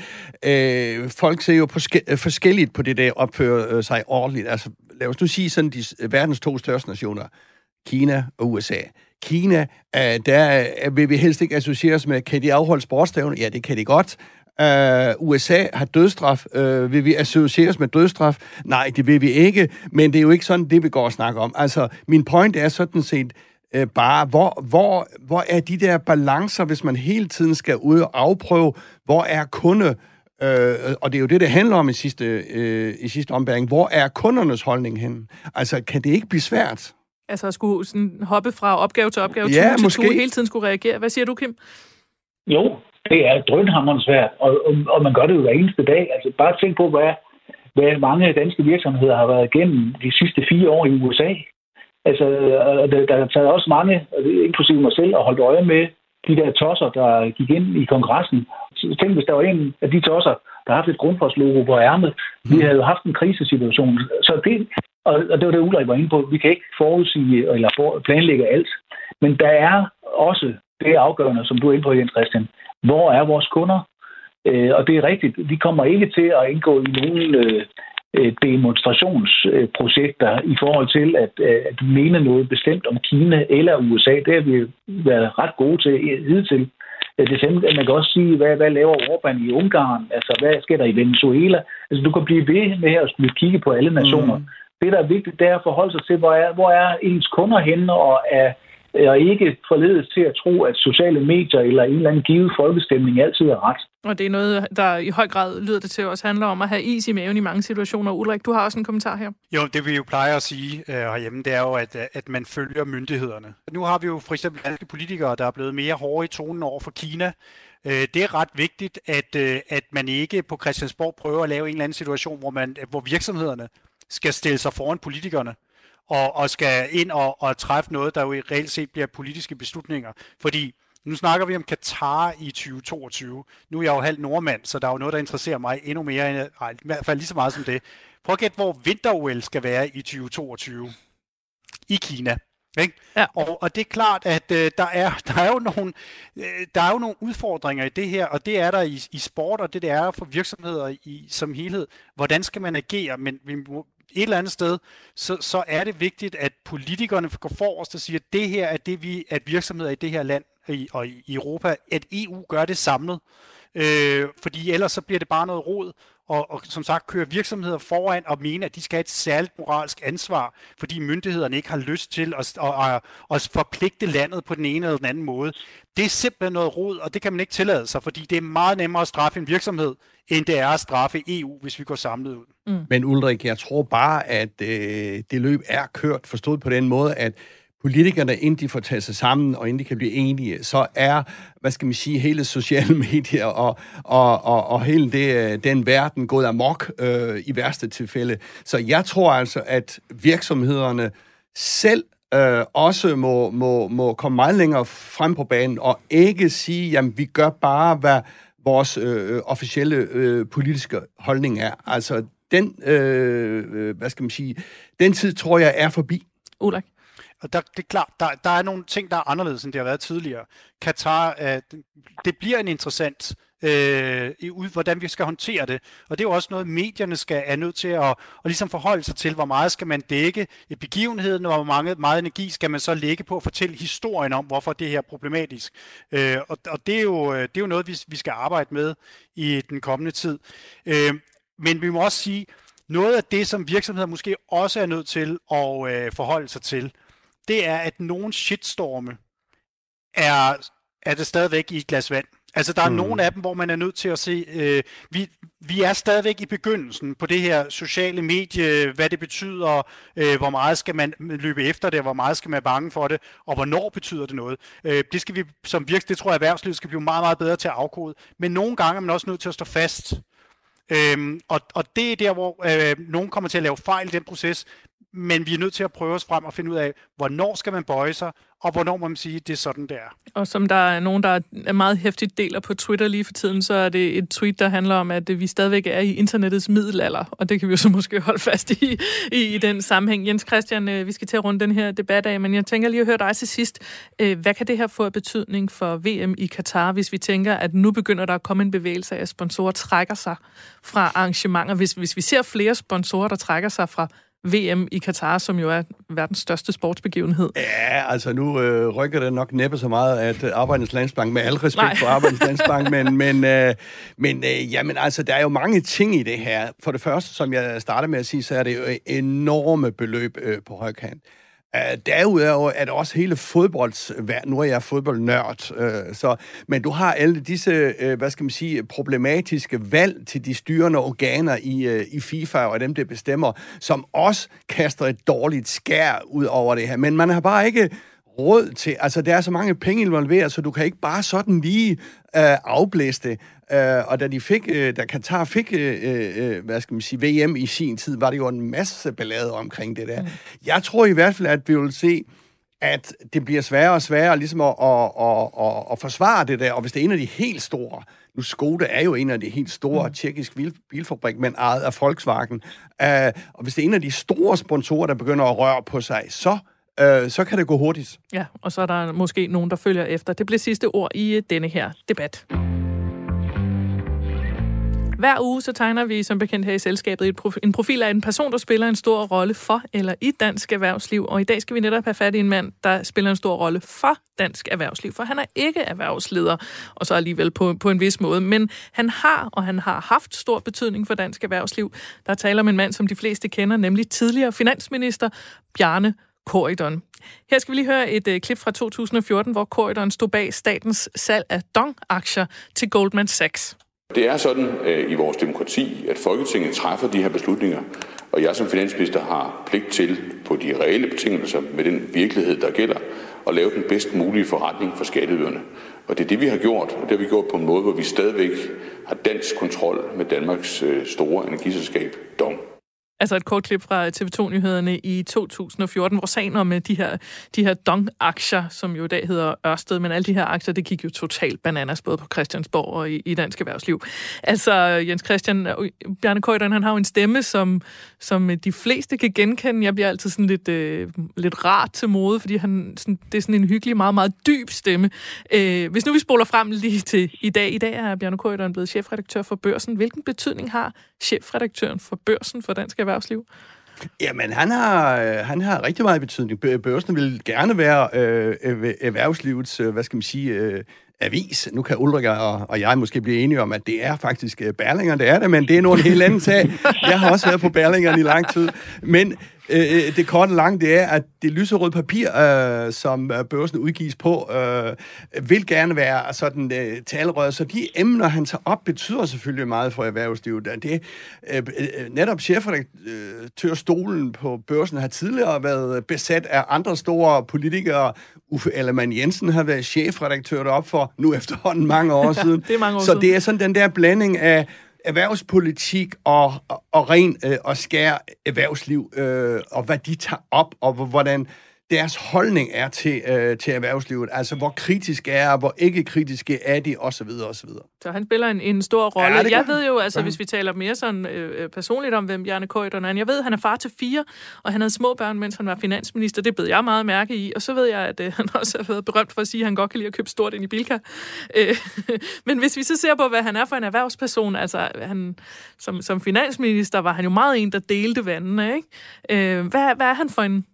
øh, folk ser jo på ske, forskelligt på det der opføre øh, sig ordentligt. Altså, lad os nu sige sådan, de verdens to største nationer, Kina og USA. Kina, øh, der øh, vil vi helst ikke associeres med, kan de afholde sportsstævne? Ja, det kan de godt. Øh, uh, USA har dødstraf. Uh, øh, vil vi associeres med dødstraf? Nej, det vil vi ikke, men det er jo ikke sådan, det vi går og snakker om. Altså, min point er sådan set uh, bare, hvor, hvor, hvor er de der balancer, hvis man hele tiden skal ud og afprøve, hvor er kunde, Øh, og det er jo det, det handler om i sidste, øh, i sidste ombæring. Hvor er kundernes holdning hen? Altså, kan det ikke blive svært? Altså at skulle sådan hoppe fra opgave til opgave, ja, til måske. til hele tiden skulle reagere. Hvad siger du, Kim? Jo, det er drønhammerens svært, og, og, og man gør det jo hver eneste dag. Altså bare tænk på, hvad, hvad mange danske virksomheder har været igennem de sidste fire år i USA. Altså, der, der er taget også mange, inklusive mig selv, og holdt øje med de der tosser, der gik ind i kongressen. Så tænk, hvis der var en af de tosser, der har haft et grundforslogo på ærmet. Vi havde jo haft en krisesituation. Så det, og, og det var det, Ulrik var inde på. Vi kan ikke forudsige eller for, planlægge alt. Men der er også det afgørende, som du er inde på, Jens Christian. Hvor er vores kunder? Øh, og det er rigtigt. De kommer ikke til at indgå i nogen øh, øh, demonstrationsprojekter i forhold til at, øh, at mene noget bestemt om Kina eller USA. Det har vi været ret gode til hidtil. Øh, det samme, man kan også sige, hvad, hvad laver Orbán i Ungarn? Altså, hvad sker der i Venezuela? Altså, du kan blive ved med at skulle kigge på alle nationer. Mm det, der er vigtigt, det er at forholde sig til, hvor er, hvor er ens kunder henne, og er og ikke forledes til at tro, at sociale medier eller en eller anden givet folkestemning altid er ret. Og det er noget, der i høj grad lyder det til at også handler om at have is i maven i mange situationer. Ulrik, du har også en kommentar her. Jo, det vi jo plejer at sige uh, herhjemme, det er jo, at, at man følger myndighederne. Nu har vi jo for eksempel danske politikere, der er blevet mere hårde i tonen over for Kina. Uh, det er ret vigtigt, at, uh, at man ikke på Christiansborg prøver at lave en eller anden situation, hvor, man, hvor virksomhederne skal stille sig foran politikerne og, og skal ind og, og træffe noget, der jo reelt set bliver politiske beslutninger. Fordi nu snakker vi om Katar i 2022. Nu er jeg jo halv nordmand, så der er jo noget, der interesserer mig endnu mere, end, ej, i hvert fald lige så meget som det. Prøv at gætte, hvor vinter skal være i 2022 i Kina. Ikke? Ja. Og, og det er klart, at øh, der, er, der, er jo nogle, øh, der er jo nogle udfordringer i det her, og det er der i, i sport, og det, det er for virksomheder i, som helhed. Hvordan skal man agere? Men vi må, et eller andet sted, så, så er det vigtigt, at politikerne går forrest og siger, at det her er det, vi, at virksomheder i det her land i, og i Europa, at EU gør det samlet. Øh, fordi ellers så bliver det bare noget rod, og, og som sagt køre virksomheder foran og mene, at de skal have et særligt moralsk ansvar, fordi myndighederne ikke har lyst til at, at, at, at forpligte landet på den ene eller den anden måde. Det er simpelthen noget rod, og det kan man ikke tillade sig, fordi det er meget nemmere at straffe en virksomhed, end det er at straffe EU, hvis vi går samlet ud. Mm. Men Ulrik, jeg tror bare, at øh, det løb er kørt, forstået på den måde, at politikerne, inden de får taget sig sammen, og inden de kan blive enige, så er, hvad skal man sige, hele sociale medier og, og, og, og hele det, øh, den verden gået amok øh, i værste tilfælde. Så jeg tror altså, at virksomhederne selv øh, også må, må, må komme meget længere frem på banen, og ikke sige, jamen vi gør bare, hvad vores øh, officielle øh, politiske holdning er. Altså den, øh, øh hvad skal man sige, den tid tror jeg er forbi. Ulrik? Og der, det er klart, der, der er nogle ting, der er anderledes, end det har været tidligere. Katar, øh, det bliver en interessant øh, ud, hvordan vi skal håndtere det. Og det er jo også noget, medierne skal er nødt til at, at ligesom forholde sig til, hvor meget skal man dække i begivenheden, og hvor mange, meget energi skal man så lægge på at fortælle historien om, hvorfor det her er problematisk. Øh, og og det, er jo, øh, det er jo noget, vi, vi skal arbejde med i den kommende tid. Øh, men vi må også sige, noget af det, som virksomheder måske også er nødt til at øh, forholde sig til, det er, at nogle shitstorme er, er det stadigvæk i et glas vand. Altså, der er mm. nogle af dem, hvor man er nødt til at se, øh, vi, vi er stadigvæk i begyndelsen på det her sociale medie, hvad det betyder, øh, hvor meget skal man løbe efter det, hvor meget skal man være bange for det, og hvornår betyder det noget. Øh, det skal vi som virksomhed, det tror jeg, erhvervslivet skal blive meget, meget bedre til at afkode. Men nogle gange er man også nødt til at stå fast. Øhm, og, og det er der, hvor øh, nogen kommer til at lave fejl i den proces, men vi er nødt til at prøve os frem og finde ud af, hvornår skal man bøje sig, og hvornår må man sige, det er sådan, det er. Og som der er nogen, der er meget hæftigt deler på Twitter lige for tiden, så er det et tweet, der handler om, at vi stadigvæk er i internettets middelalder, og det kan vi jo så måske holde fast i, i, i den sammenhæng. Jens Christian, øh, vi skal til at runde den her debat af, men jeg tænker lige at høre dig til sidst. Øh, hvad kan det her få af betydning for VM i Katar, hvis vi tænker, at nu begynder der at komme en bevægelse af, at sponsorer trækker sig fra arrangementer? Hvis, hvis vi ser flere sponsorer, der trækker sig fra VM i Katar, som jo er verdens største sportsbegivenhed. Ja, altså nu øh, rykker det nok næppe så meget, at øh, Arbejdernes Landsbank, med al respekt Nej. for Arbejdernes Landsbank, men, men, øh, men øh, jamen, altså, der er jo mange ting i det her. For det første, som jeg starter med at sige, så er det jo enorme beløb øh, på højkant. Øh, derudover er det også hele fodboldsverden. Nu er jeg fodboldnørd, øh, så, men du har alle disse, øh, hvad skal man sige, problematiske valg til de styrende organer i, i FIFA og dem, der bestemmer, som også kaster et dårligt skær ud over det her. Men man har bare ikke råd til, altså der er så mange penge involveret, så du kan ikke bare sådan lige uh, afblæse det. Uh, og da de fik, uh, da Katar fik, uh, uh, hvad skal man sige, VM i sin tid, var det jo en masse ballade omkring det der. Mm. Jeg tror i hvert fald, at vi vil se, at det bliver sværere og sværere ligesom at, at, at, at, at forsvare det der, og hvis det er en af de helt store, nu Skoda er jo en af de helt store mm. tjekkisk bil, bilfabrik, men ejet af Volkswagen, uh, og hvis det er en af de store sponsorer, der begynder at røre på sig, så øh, så kan det gå hurtigt. Ja, og så er der måske nogen, der følger efter. Det bliver sidste ord i øh, denne her debat. Hver uge så tegner vi som bekendt her i selskabet en profil af en person, der spiller en stor rolle for eller i dansk erhvervsliv. Og i dag skal vi netop have fat i en mand, der spiller en stor rolle for dansk erhvervsliv, for han er ikke erhvervsleder, og så alligevel på, på en vis måde. Men han har, og han har haft stor betydning for dansk erhvervsliv. Der taler om en mand, som de fleste kender, nemlig tidligere finansminister Bjarne Corridon. Her skal vi lige høre et uh, klip fra 2014, hvor Corridon stod bag statens salg af Dong-aktier til Goldman Sachs. Det er sådan uh, i vores demokrati, at Folketinget træffer de her beslutninger, og jeg som finansminister har pligt til på de reelle betingelser med den virkelighed, der gælder, at lave den bedst mulige forretning for skatteyderne. Og det er det, vi har gjort, og det har vi gjort på en måde, hvor vi stadigvæk har dansk kontrol med Danmarks øh, store energiselskab Dong. Altså et kort klip fra TV2-nyhederne i 2014, hvor sagen om øh, de her, de her Dong-aktier, som jo i dag hedder Ørsted, men alle de her aktier, det gik jo totalt bananas, både på Christiansborg og i, i dansk erhvervsliv. Altså, Jens Christian, øh, Bjarne Køjderen, han har jo en stemme, som, som øh, de fleste kan genkende. Jeg bliver altid sådan lidt, øh, lidt rart til mode, fordi han, sådan, det er sådan en hyggelig, meget, meget dyb stemme. Øh, hvis nu vi spoler frem lige til i dag. I dag er Bjarne Køjderen blevet chefredaktør for Børsen. Hvilken betydning har chefredaktøren for Børsen for dansk erhvervsliv? Jamen, han har, øh, han har rigtig meget betydning. Børsen vil gerne være øh, erhvervslivets, øh, hvad skal man sige, øh, avis. Nu kan Ulrik og, og jeg måske blive enige om, at det er faktisk øh, Berlinger, det er det, men det er en helt anden sag. Jeg har også været på Berlingeren i lang tid. Men Øh, øh, det korte lange, det er, at det lyserøde papir, øh, som øh, børsen udgives på, øh, vil gerne være sådan øh, talerød. Så de emner, han tager op, betyder selvfølgelig meget for erhvervslivet. Det, øh, netop chefredaktørstolen på børsen har tidligere været besat af andre store politikere. Uffe Ellemann Jensen har været chefredaktør deroppe for nu efterhånden mange år siden. det er mange år Så siden. det er sådan den der blanding af erhvervspolitik og, og, og ren øh, og skær erhvervsliv, øh, og hvad de tager op, og hvordan deres holdning er til, øh, til erhvervslivet. Altså, hvor kritisk er, hvor ikke kritiske er de, osv. osv. Så han spiller en, en stor rolle. Ja, jeg ved jo, altså, hvis vi taler mere sådan øh, øh personligt om, hvem Bjarne Køjderen er, jeg ved, at han er far til fire, og han havde små børn, mens han var finansminister. Det bed jeg meget mærke i. Og så ved jeg, at øh, han også har været berømt for at sige, at han godt kan lide at købe stort ind i Bilka. Øh, men hvis vi så ser på, hvad han er for en erhvervsperson, altså han, som, som finansminister var han jo meget en, der delte vandene. Ikke? Øh, hvad, hvad er han for en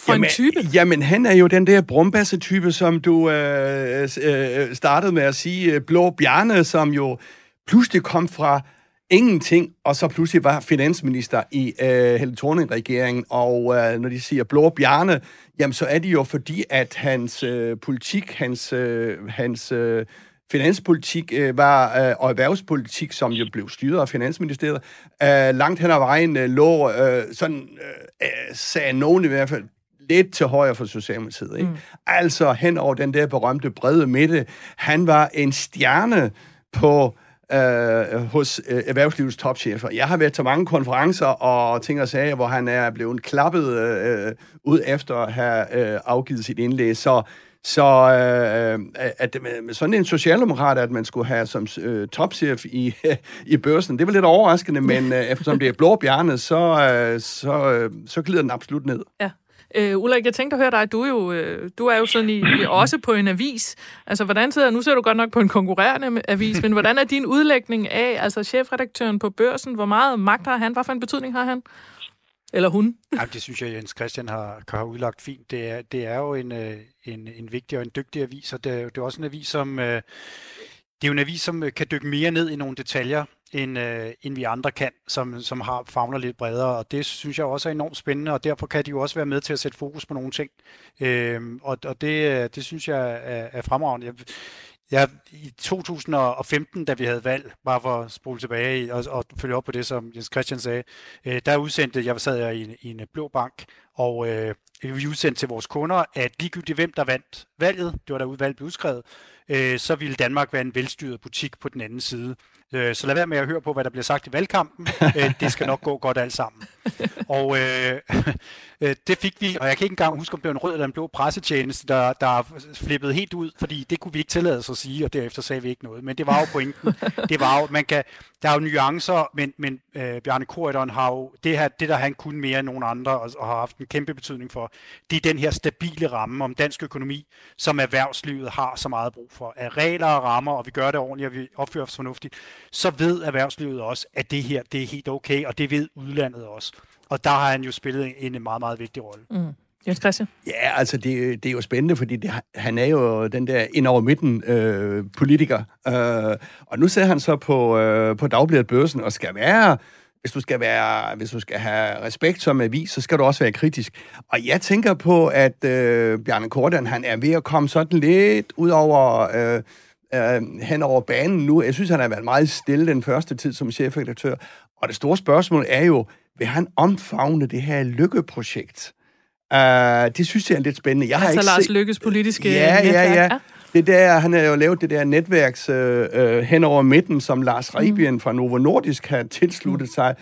for jamen, en type? Jamen, han er jo den der brumbasse-type, som du øh, øh, startede med at sige. Øh, Blå Bjarne, som jo pludselig kom fra ingenting, og så pludselig var finansminister i øh, Helle Thorning-regeringen. Og øh, når de siger Blå Bjarne, jamen så er det jo fordi, at hans øh, politik, hans, øh, hans øh, finanspolitik øh, var, øh, og erhvervspolitik, som jo blev styret af Finansministeriet, øh, langt hen ad vejen øh, lå, øh, sådan øh, sagde nogen i hvert fald, lidt til højre for Socialdemokratiet. Ikke? Mm. Altså hen over den der berømte brede midte. Han var en stjerne på øh, hos øh, erhvervslivets topchefer. Jeg har været til mange konferencer og ting og sager, hvor han er blevet klappet øh, ud efter at have øh, afgivet sit indlæg. Så så øh, at med sådan en socialdemokrat, at man skulle have som øh, topchef i, i børsen, det var lidt overraskende, men øh, eftersom det er blå bjerne, så, øh, så, øh, så glider den absolut ned. Ja. Øh, Ulrik, jeg tænkte at høre dig, du er jo, øh, du er jo sådan i, i, også på en avis. Altså, hvordan sidder, nu ser du godt nok på en konkurrerende avis, men hvordan er din udlægning af, altså chefredaktøren på børsen, hvor meget magt har han, hvad for en betydning har han? Eller hun? Ja, det synes jeg, Jens Christian har, har udlagt fint. Det er, det er jo en, øh, en, en vigtig og en dygtig avis, og det, det er også en avis, som... Øh, det er jo en avis, som øh, kan dykke mere ned i nogle detaljer, end, øh, end vi andre kan, som, som har fagner lidt bredere. Og det synes jeg også er enormt spændende, og derfor kan de jo også være med til at sætte fokus på nogle ting. Øh, og og det, øh, det synes jeg er, er fremragende. Jeg, jeg, i 2015, da vi havde valg, bare for at spole tilbage og, og følge op på det, som Jens Christian sagde, øh, der udsendte, jeg sad jeg i en, i en blå bank, og øh, vi udsendte til vores kunder, at ligegyldigt hvem der vandt valget, det var der udvalget blev udskrevet, øh, så ville Danmark være en velstyret butik på den anden side. Øh, så lad være med at høre på, hvad der bliver sagt i valgkampen. Øh, det skal nok gå godt alt sammen. Og øh, øh, det fik vi, og jeg kan ikke engang huske, om det var en rød eller en blå pressetjeneste, der, der flippede helt ud, fordi det kunne vi ikke tillade os at sige, og derefter sagde vi ikke noget. Men det var jo pointen. Det var jo, man kan, der er jo nuancer, men, men øh, Bjarne Korydon har jo, det, her, det der han kunne mere end nogen andre, og, og har haft en kæmpe betydning for, det er den her stabile ramme om dansk økonomi, som erhvervslivet har så meget brug for. Af regler og rammer, og vi gør det ordentligt, og vi opfører os fornuftigt, så ved erhvervslivet også, at det her, det er helt okay, og det ved udlandet også. Og der har han jo spillet en meget, meget vigtig rolle. Mm. Jens Christian? Ja, altså det, det er jo spændende, fordi det, han er jo den der ind over midten øh, politiker. Øh, og nu ser han så på, øh, på Dagbladet Børsen og skal være hvis du skal være, hvis du skal have respekt som avis, så skal du også være kritisk. Og jeg tænker på, at øh, Bjarne Korten, han er ved at komme sådan lidt ud over, øh, øh, hen over banen nu. Jeg synes, han har været meget stille den første tid som chefredaktør. Og det store spørgsmål er jo, vil han omfavne det her lykkeprojekt? Uh, det synes jeg er lidt spændende. Jeg altså har ikke Lars se... Lykkes politiske ja. Ja, ja, ja. Det der, han har jo lavet det der netværks øh, øh, hen over midten, som Lars Rebien mm. fra Novo Nordisk har tilsluttet mm. sig,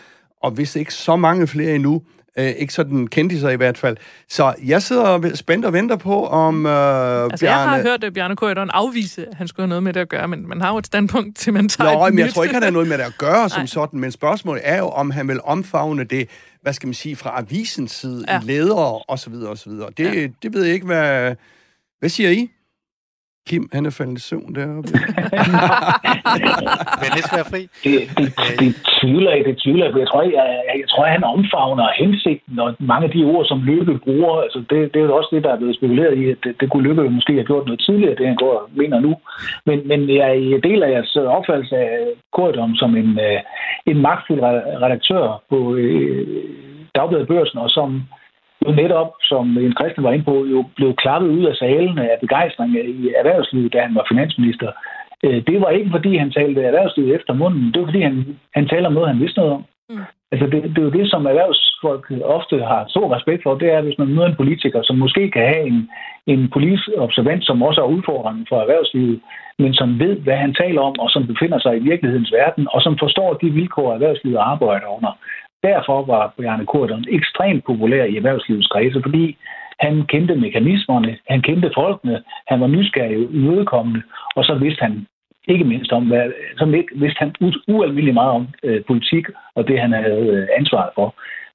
og hvis ikke så mange flere endnu, øh, ikke sådan kendte sig i hvert fald. Så jeg sidder spændt og venter på, om øh, altså, Bjarne... jeg har hørt at Bjarne Køjderen afvise, at han skulle have noget med det at gøre, men man har jo et standpunkt til, man tager Nå, men jeg tror ikke, han har noget med det at gøre som sådan, men spørgsmålet er jo, om han vil omfavne det, hvad skal man sige, fra avisens side, ja. ledere og så videre og så videre. Det, ja. det ved jeg ikke, hvad... Hvad siger I? Kim, han er faldet i søvn deroppe. Vil det være fri? Det, det, det, tvivler jeg, det tvivler jeg. Jeg tror, jeg, jeg, jeg tror, han omfavner hensigten, og mange af de ord, som Lykke bruger, altså det, det er jo også det, der er blevet spekuleret i, at det, det kunne Lykke måske have gjort noget tidligere, det han går og mener nu. Men, men jeg deler jeres opfattelse af Korydom som en, øh, en magtfuld redaktør på øh, Dagbladet Børsen, og som netop, som en Christian var inde på, jo blev klappet ud af salen af begejstring i erhvervslivet, da han var finansminister. Øh, det var ikke, fordi han talte erhvervslivet efter munden. Det var, fordi han, han talte om noget, han vidste noget om. Mm. Altså, det, det er jo det, som erhvervsfolk ofte har stor respekt for. Det er, hvis man møder en politiker, som måske kan have en, en politisk observant, som også er udfordrende for erhvervslivet, men som ved, hvad han taler om, og som befinder sig i virkelighedens verden, og som forstår de vilkår, erhvervslivet arbejder under. Derfor var Bjarne Korten ekstremt populær i erhvervslivets kredse, fordi han kendte mekanismerne, han kendte folkene, han var nysgerrig udkommende, og så vidste han ikke mindst om, hvad, så vidste han ualmindelig meget om øh, politik og det, han havde øh, ansvaret for.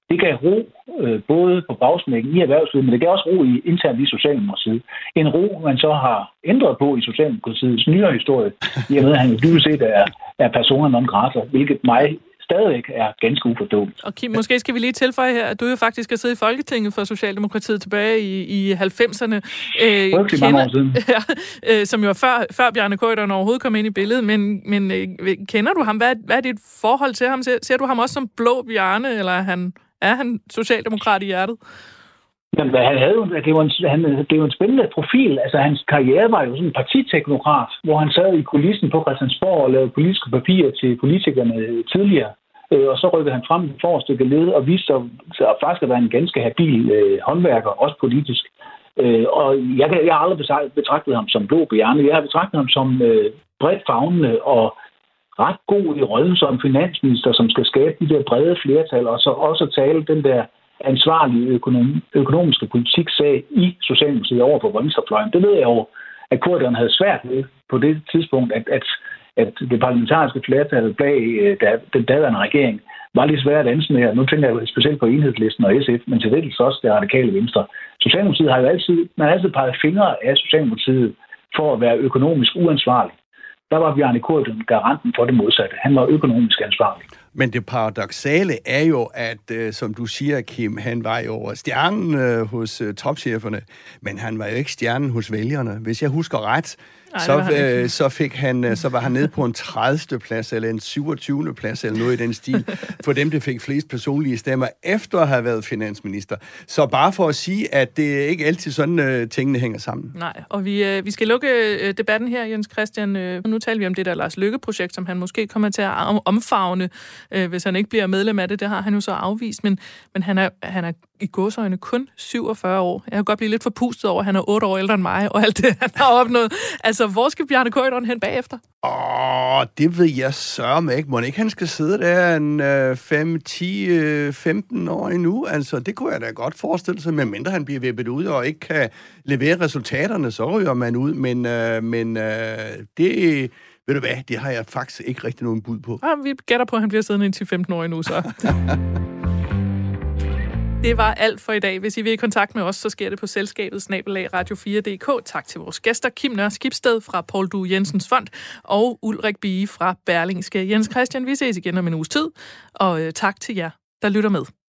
Det gav ro øh, både på bagsmækken i erhvervslivet, men det gav også ro i, internt i Socialdemokratiet. En ro, man så har ændret på i Socialdemokratiets nyere historie, i og med, at han jo dybest set er, er personer non grata, hvilket mig stadigvæk er ganske uforståeligt. Og Kim, måske skal vi lige tilføje her, at du jo faktisk har siddet i Folketinget for Socialdemokratiet tilbage i, i 90'erne. Øh, kender, mange år siden. Ja, øh, som jo før, før Bjarne Køjderen overhovedet kom ind i billedet, men, men øh, kender du ham? Hvad, hvad er dit forhold til ham? Ser, ser du ham også som blå Bjarne, eller er han, er han socialdemokrat i hjertet? Jamen, han havde jo, det, var en, han, det var en spændende profil. Altså, hans karriere var jo sådan en partiteknokrat, hvor han sad i kulissen på Christiansborg og lavede politiske papirer til politikerne tidligere. Øh, og så rykkede han frem i forreste led og viste sig, sig faktisk at være en ganske habil øh, håndværker, også politisk. Øh, og jeg, jeg har aldrig betragtet ham som blå bjerne. Jeg har betragtet ham som øh, bredt fagnende og ret god i rollen som finansminister, som skal skabe de der brede flertal, og så også tale den der ansvarlige økonom, økonomiske sag i Socialdemokratiet over på venstrefløjen. Det ved jeg jo, at kurderne havde svært ved på det tidspunkt, at, at, at det parlamentariske flertal bag øh, der, den daværende regering var lidt svært at med. Nu tænker jeg specielt på enhedslisten og SF, men til det også det radikale venstre. Socialdemokratiet har jo altid, man har altid peget fingre af Socialdemokratiet for at være økonomisk uansvarlig der var Bjarne Korten garanten for det modsatte. Han var økonomisk ansvarlig. Men det paradoxale er jo, at øh, som du siger, Kim, han var jo stjernen øh, hos øh, topcheferne, men han var jo ikke stjernen hos vælgerne. Hvis jeg husker ret, så, øh, så, fik han, øh, så var han nede på en 30. plads, eller en 27. plads, eller noget i den stil, for dem, der fik flest personlige stemmer, efter at have været finansminister. Så bare for at sige, at det ikke altid sådan, øh, tingene hænger sammen. Nej, og vi, øh, vi skal lukke øh, debatten her, Jens Christian. Øh, nu taler vi om det der Lars Lykke-projekt, som han måske kommer til at omfavne, øh, hvis han ikke bliver medlem af det. Det har han jo så afvist, men, men han, er, han er i godsøjne kun 47 år. Jeg kan godt blive lidt forpustet over, at han er 8 år ældre end mig, og alt det, han har opnået. Altså, hvor skal Bjarne Køjderen hen bagefter? Åh, det ved jeg sørme ikke. Må ikke han skal sidde der en øh, 5, 10, øh, 15 år endnu? Altså, det kunne jeg da godt forestille sig, medmindre han bliver vippet ud og ikke kan levere resultaterne, så ryger man ud. Men, øh, men øh, det... Ved du hvad, det har jeg faktisk ikke rigtig nogen bud på. Ja, vi gætter på, at han bliver siddende i 10-15 år endnu, så. Det var alt for i dag. Hvis I vil i kontakt med os, så sker det på selskabet snabelag radio4.dk. Tak til vores gæster, Kim Nør Skibsted fra Paul Du Jensens Fond og Ulrik Bie fra Berlingske. Jens Christian, vi ses igen om en uges tid, og øh, tak til jer, der lytter med.